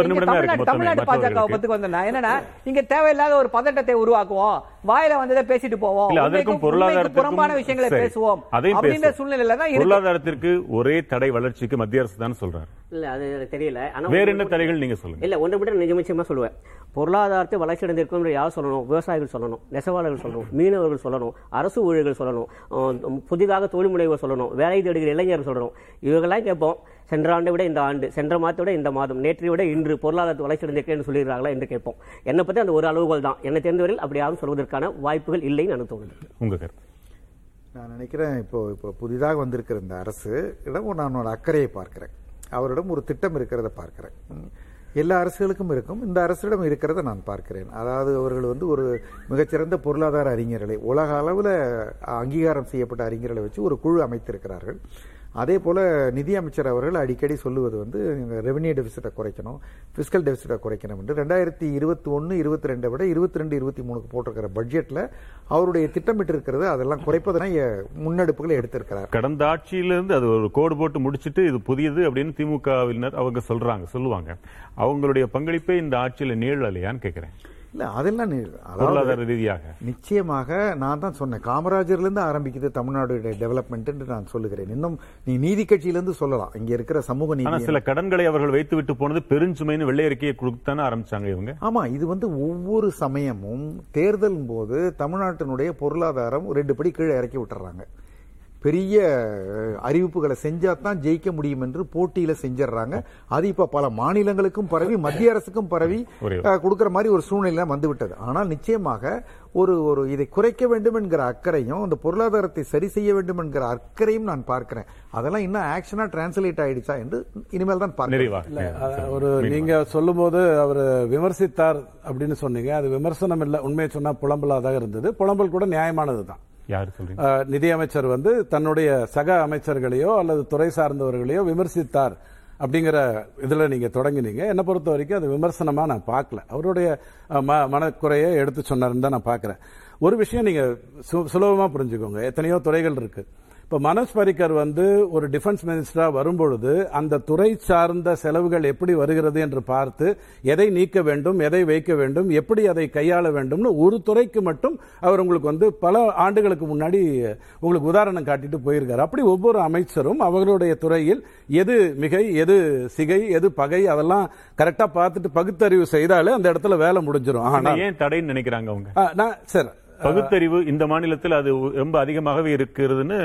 தமிழ்நாடு பாஜக. பத்துக்கு வந்தா என்னன்னா இங்க தேவையில்லாத ஒரு பதட்டத்தை உருவாக்குவோம். வாயில வந்ததை பேசிட்டு போவோம். அதற்கும் உண்மைக்கு பொருளாதாரத்திற்கும் புறம்பான விஷயங்களை. பேசுவோம். அதையும் அப்படின்ற. சூழ்நிலையில தான் இருக்கு. பொருளாதாரத்திற்கு ஒரே தடை வளர்ச்சிக்கு மத்திய அரசு தான் சொல்றாரு. இல்ல அது எனக்கு தெரியல. ஆனா வேற என்ன தடைகள் நீங்க சொல்லுங்க. இல்ல ஒன்று மட்டும் நிஜ நிச்சயமா சொல்லுவேன். பொருளாதாரத்தை வளர்ச்சி அடைந்திருக்கும் யார் சொல்லணும்? விவசாயிகள் சொல்லணும் நெசவாளர்கள் சொல்லணும் மீனவர்கள் சொல்லணும் அரசு ஊழியர்கள் சொல்லணும் புதிதாக தொழில் முனைவர் சொல்லணும் வேலை தேடுகிற இளைஞர்கள் சொல்லணும். இவங்கெல்லாம் கேட்போம். சென்ற ஆண்டை விட இந்த ஆண்டு சென்ற மாதத்தை விட இந்த மாதம் நேற்றை விட இன்று பொருளாதாரத்தை வளர்ச்சி அடைந்திருக்கேன் சொல்லிடுறாங்களா என்று கேட்போம். என்னை பத்தி அந்த ஒரு அளவுகோல் தான். என்னை தெரிந்தவரையில் அப்படி யாரும் சொல்வதற்கான வாய்ப்புகள் இல்லைன்னு எனக்கு தோணுது. உங்க கருத்து? நான் நினைக்கிறேன் இப்போ இப்போ புதிதாக வந்திருக்கிற இந்த அரசு இடம் நான் அக்கறையை பார்க்கிறேன். அவரிடம் ஒரு திட்டம் இருக்கிறத பார்க்கிறேன். எல்லா அரசுகளுக்கும் இருக்கும். இந்த அரசிடம் இருக்கிறத நான் பார்க்கிறேன். அதாவது அவர்கள் வந்து ஒரு மிகச்சிறந்த பொருளாதார அறிஞர்களை உலக அளவில் அங்கீகாரம் செய்யப்பட்ட அறிஞர்களை வச்சு ஒரு குழு அமைத்திருக்கிறார்கள். அதே போல் நிதி அமைச்சர் அவர்கள் அடிக்கடி சொல்லுவது வந்து ரெவன்யூ டெபிசிட்டை குறைக்கணும் ஃபிஸ்கல் டெபிசிட்டை குறைக்கணும் என்று. ரெண்டாயிரத்தி இருபத்தி ஒன்று இருபத்தி ரெண்டை விட இருபத்தி ரெண்டு இருபத்தி மூணுக்கு போட்டிருக்கிற பட்ஜெட்டில் அவருடைய திட்டமிட்டு இருக்கிறது அதெல்லாம் குறைப்பதனை முன்னெடுப்புகளை எடுத்திருக்கிறார். கடந்த ஆட்சியிலிருந்து அது ஒரு கோடு போட்டு முடிச்சிட்டு இது புதியது அப்படின்னு திமுகவினர் அவங்க சொல்கிறாங்க சொல்லுவாங்க. அவங்களுடைய பங்களிப்பே இந்த ஆட்சியில நீழலையான்னு கேட்குறேன் இல்ல அதெல்லாம் பொருளாதார ரீதியாக. நிச்சயமாக நான் தான் சொன்னேன். காமராஜர்ல இருந்து ஆரம்பிக்குது தமிழ்நாடு டெவலப்மெண்ட் நான் சொல்லுகிறேன். இன்னும் நீ நீதி கட்சியிலிருந்து சொல்லலாம். இங்க இருக்கிற சமூக நீதி சில கடன்களை அவர்கள் வைத்து விட்டு போனது பெருஞ்சுமைன்னு வெள்ளை அறிக்கையை கொடுத்தானே ஆரம்பிச்சாங்க இவங்க. ஆமா இது வந்து ஒவ்வொரு சமயமும் தேர்தல் போது தமிழ்நாட்டினுடைய பொருளாதாரம் ரெண்டு படி கீழே இறக்கி விட்டுறாங்க. பெரிய அறிவிப்புகளை செஞ்சா தான் ஜெயிக்க முடியும் என்று போட்டியில செஞ்சிடறாங்க அது இப்ப பல மாநிலங்களுக்கும் பரவி மத்திய அரசுக்கும் பரவி கொடுக்கிற மாதிரி ஒரு சூழ்நிலை வந்து விட்டது ஆனால் நிச்சயமாக ஒரு ஒரு இதை குறைக்க வேண்டும் என்கிற அக்கறையும் அந்த பொருளாதாரத்தை சரி செய்ய வேண்டும் என்கிற அக்கறையும் நான் பார்க்கிறேன். அதெல்லாம் இன்னும் ஆக்ஷனா டிரான்ஸ்லேட் ஆயிடுச்சா என்று இனிமேல் தான் பார்க்கிறேன். ஒரு நீங்க சொல்லும்போது அவர் விமர்சித்தார் அப்படின்னு சொன்னீங்க. அது விமர்சனம் இல்ல உண்மையை சொன்னா புலம்பலாதாக இருந்தது. புலம்பல் கூட நியாயமானது தான் யார் சொல்றீங்க? நிதியமைச்சர் வந்து தன்னுடைய சக அமைச்சர்களையோ அல்லது துறை சார்ந்தவர்களையோ விமர்சித்தார் அப்படிங்கிற இதில் நீங்கள் தொடங்கினீங்க. என்னை பொறுத்த வரைக்கும் அது விமர்சனமாக நான் பார்க்கல. அவருடைய ம- மனக்குறையை எடுத்து சொன்னார்னு தான் நான் பார்க்குறேன். ஒரு விஷயம் நீங்கள் சு- சுலபமாக புரிஞ்சுக்கோங்க. எத்தனையோ துறைகள் இருக்குது இப்ப மனோஜ் பரிக்கர் வந்து ஒரு டிஃபென்ஸ் மினிஸ்டரா வரும்பொழுது அந்த துறை சார்ந்த செலவுகள் எப்படி வருகிறது என்று பார்த்து எதை நீக்க வேண்டும் எதை வைக்க வேண்டும் எப்படி அதை கையாள வேண்டும்னு ஒரு துறைக்கு மட்டும் அவர் உங்களுக்கு வந்து பல ஆண்டுகளுக்கு முன்னாடி உங்களுக்கு உதாரணம் காட்டிட்டு போயிருக்காரு. அப்படி ஒவ்வொரு அமைச்சரும் அவர்களுடைய துறையில் எது மிகை எது சிகை எது பகை அதெல்லாம் கரெக்டா பார்த்துட்டு பகுத்தறிவு செய்தாலே அந்த இடத்துல வேலை முடிஞ்சிடும் இதை ஆனா ஏன் தடைன்னு நினைக்கிறாங்க அவங்க? நான் சார் பகுத்தறிவு இந்த மாநிலத்தில் அது ரொம்ப அதிகமாகவே இருக்கிறதுன்னு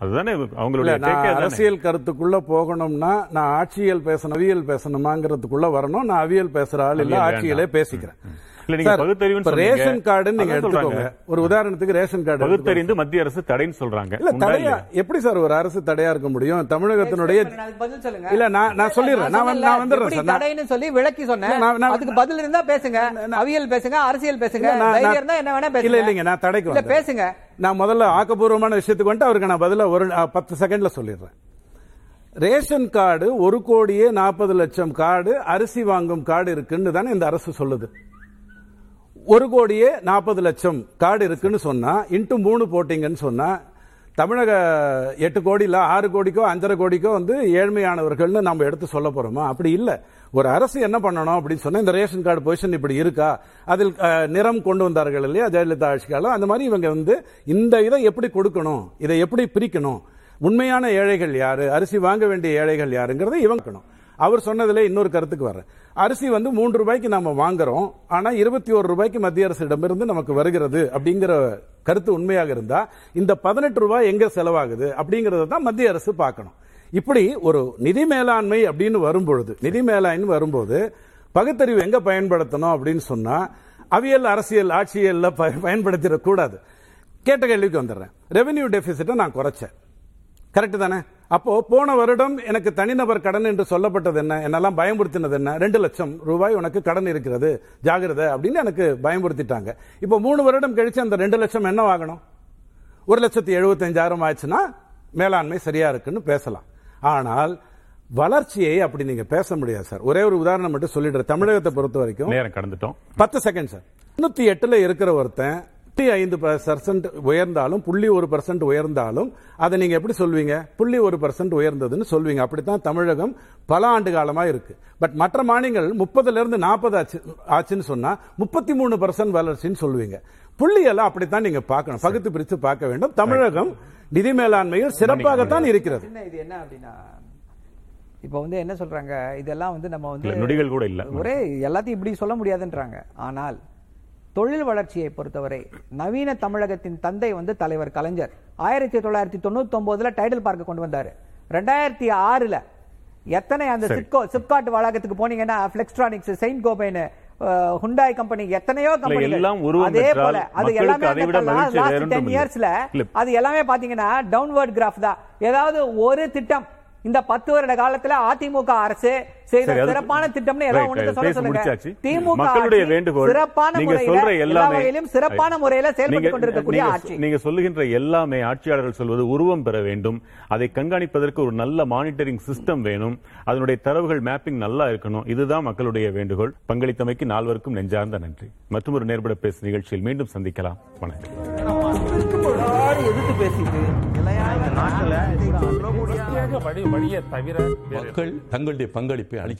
அதுதானே அவங்களுடைய? அரசியல் கருத்துக்குள்ள போகணும்னா நான் ஆட்சியல் பேசணும் அவியல் பேசணுமாங்கிறதுக்குள்ள வரணும் நான் அவியல் பேசுற ஆள் இல்ல ஆட்சியலே. பேசிக்கிறேன் ரேஷன் கார்டுன்னு நீங்க எடுத்துக்கோங்க. ஒரு உதாரணத்துக்கு ரேஷன் கார்டு. பகுத்தறிந்து மத்திய அரசு தடைன்னு சொல்றாங்க. இல்ல தடையா? எப்படி சார் ஒரு அரசு தடையா இருக்க முடியும்? தமிழகத்தினுடைய அதுக்கு பதில் சொல்லுங்க. இல்ல நான் நான் சொல்லிடுறேன். நான் வந்து- நான் வந்துடுறேன் சார். தடைன்னு சொல்லி விளக்கி சொன்னேன். அதுக்கு பதில் இருந்தா பேசுங்க. அவியல் பேசுங்க அரசியல் பேசுங்க. என்ன வேணா பேசுங்க. இல்ல இல்லைங்க நான் தடைக்கு. பேசுங்க. நான் முதல்ல ஆக்கப்பூர்வமான விஷயத்துக்கு வந்துட்டு அவருக்கு நான் பதிலா ஒரு பத்து செகண்ட்ல சொல்லிடுறேன். ரேஷன் கார்டு ஒரு கோடியே நாற்பது லட்சம் கார்டு அரிசி வாங்கும் கார்டு இருக்குன்னு தானே இந்த அரசு சொல்லுது. ஒரு கோடியே நாற்பது லட்சம் கார்டு இருக்குன்னு சொன்னா இன்ட்டு மூணு போட்டீங்கன்னு சொன்னா தமிழக எட்டு கோடியில் ஆறு கோடிக்கோ அஞ்சரை கோடிக்கோ வந்து ஏழ்மையானவர்கள்னு நம்ம எடுத்து சொல்ல போறோமா? அப்படி இல்லை. ஒரு அரசு என்ன பண்ணணும் அப்படின்னு சொன்னா இந்த ரேஷன் கார்டு பொசிஷன் இப்படி இருக்கா? அதில் நிறம் கொண்டு வந்தார்கள் இல்லையா ஜெயலலிதா ஆட்சி காலம் அந்த மாதிரி இவங்க வந்து இந்த இதை எப்படி கொடுக்கணும்? இதை எப்படி பிரிக்கணும்? உண்மையான ஏழைகள் யாரு? அரிசி வாங்க வேண்டிய ஏழைகள் யாருங்கிறதை இவங்கணும் அவர் சொன்னதுல இன்னொரு கருத்துக்கு வர்றேன். அரிசி வந்து மூன்று ரூபாய்க்கு நாம வாங்குறோம். ஆனா இருபத்தி ஒரு ரூபாய்க்கு மத்திய அரசிடமிருந்து நமக்கு வருகிறது அப்படிங்கிற கருத்து உண்மையாக இருந்தா இந்த பதினெட்டு ரூபாய் எங்க செலவாகுது அப்படிங்கறத தான் மத்திய அரசு பார்க்கணும். இப்படி ஒரு நிதி மேலாண்மை அப்படின்னு வரும்பொழுது நிதி மேலாண்மை வரும்போது பகுத்தறிவு எங்க பயன்படுத்தணும் அப்படின்னு சொன்னா அவியல் அரசியல் ஆட்சியல்ல ப- கேட்ட கேள்விக்கு வந்துடுறேன். ரெவென்யூ டெபிசிட்டை நான் குறைச்சேன். கரெக்ட் தானே? அப்போ போன வருடம் எனக்கு தனிநபர் கடன் என்று சொல்லப்பட்டது என்ன? என்னெல்லாம் பயமுறுத்தினது என்ன? ரெண்டு லட்சம் ரூபாய் உனக்கு கடன் இருக்கிறது. ஜாகிரதை அப்படின்னு எனக்கு பயமுறுத்திட்டாங்க. இப்போ மூணு வருடம் கழிச்சு அந்த ரெண்டு லட்சம் என்ன ஆகணும்? ஒரு லட்சத்தி எழுபத்தஞ்சாயிரம் ஆச்சுன்னா மேலாண்மை சரியா இருக்குன்னு பேசலாம். ஆனால் வளர்ச்சியை அப்படி நீங்க பேச முடியாது சார். ஒரே ஒரு உதாரணம் மட்டும் சொல்லிடுறேன். தமிழகத்தை பொறுத்த வரைக்கும் நேரம் கடந்துட்டோம். பத்து செகண்ட் சார். தொண்ணூத்தி எட்டுல இருக்கிற ஒருத்தன் புள்ளி ஐந்து பர்சன்ட் உயர்ந்தாலும் புள்ளி ஒரு பர்சன்ட் உயர்ந்தாலும் அதை நீங்க எப்படி சொல்வீங்க? புள்ளி ஒரு பர்சன்ட் உயர்ந்ததுன்னு சொல்வீங்க. அப்படித்தான் தமிழகம் பல ஆண்டு காலமா இருக்கு. பட் மற்ற மாநிலங்கள் முப்பதுல இருந்து நாற்பது ஆச்சு ஆச்சுன்னு சொன்னா முப்பத்தி மூணு பர்சன்ட் வளர்ச்சின்னு சொல்லுவீங்க புள்ளியெல்லாம் அப்படித்தான் நீங்க பார்க்கணும். பகுத்து பிரித்து பார்க்க வேண்டும். தமிழகம் நிதி மேலாண்மையில் சிறப்பாகத்தான் இருக்கிறது. இது என்ன அப்படின்னா இப்போ வந்து என்ன சொல்றாங்க? இதெல்லாம் வந்து நம்ம வந்து நொடிகள் கூட இல்ல. ஒரே எல்லாத்தையும் இப்படி சொல்ல முடியாதுன்றாங்க. ஆனால் தொழில் வளர்ச்சியை பொறுத்தவரை நவீன தமிழகத்தின் தந்தை வந்து தலைவர் கலைஞர் ஆயிரத்தி தொள்ளாயிரத்தி தொண்ணூத்தி ஒன்பதுல டைடல் பார்க்க கொண்டு வந்தாரு ரெண்டாயிரத்தி ஆறுல எத்தனை அந்த. சிப்கோ சிப்காட் வளாகத்துக்கு போனீங்கன்னா Flextronics Saint Gobain Hyundai company எத்தனையோ கம்பெனி அதே போல அது எல்லாமே டென். இயர்ஸ்ல. அது எல்லாமே பாத்தீங்கன்னா டவுன்வர்ட் கிராஃப் தான் ஏதாவது ஒரு திட்டம் இந்த பத்து வருட காலத்துல அதிமுக அரசு செய்த சிறப்பான திட்டம்னு. சொல்ல சொல்லுங்க. திமுக மக்களுடைய வேண்டுகோள் சிறப்பான நீங்க சொல்ற எல்லாமே வகையிலும் சிறப்பான முறையில செயல்பட்டு நீங்க- கொண்டிருக்கக்கூடிய நீங்க- ஆட்சி நீங்க சொல்லுகின்ற எல்லாமே ஆட்சியாளர்கள் சொல்வது உருவம் பெற வேண்டும் அதை கண்காணிப்பதற்கு ஒரு நல்ல மானிட்டரிங் சிஸ்டம் வேணும் அதனுடைய தரவுகள் மேப்பிங் நல்லா இருக்கணும் இதுதான் மக்களுடைய வேண்டுகோள் பங்களித்தமைக்கு நால்வருக்கும் நெஞ்சார்ந்த நன்றி மற்றும் ஒரு நேர்பட பேசு நிகழ்ச்சியில் மீண்டும் சந்திக்கலாம் வணக்கம் எதிர்த்து பேசிட்டு மக்கள் தங்களுடைய பங்களிப்பை அளிக்க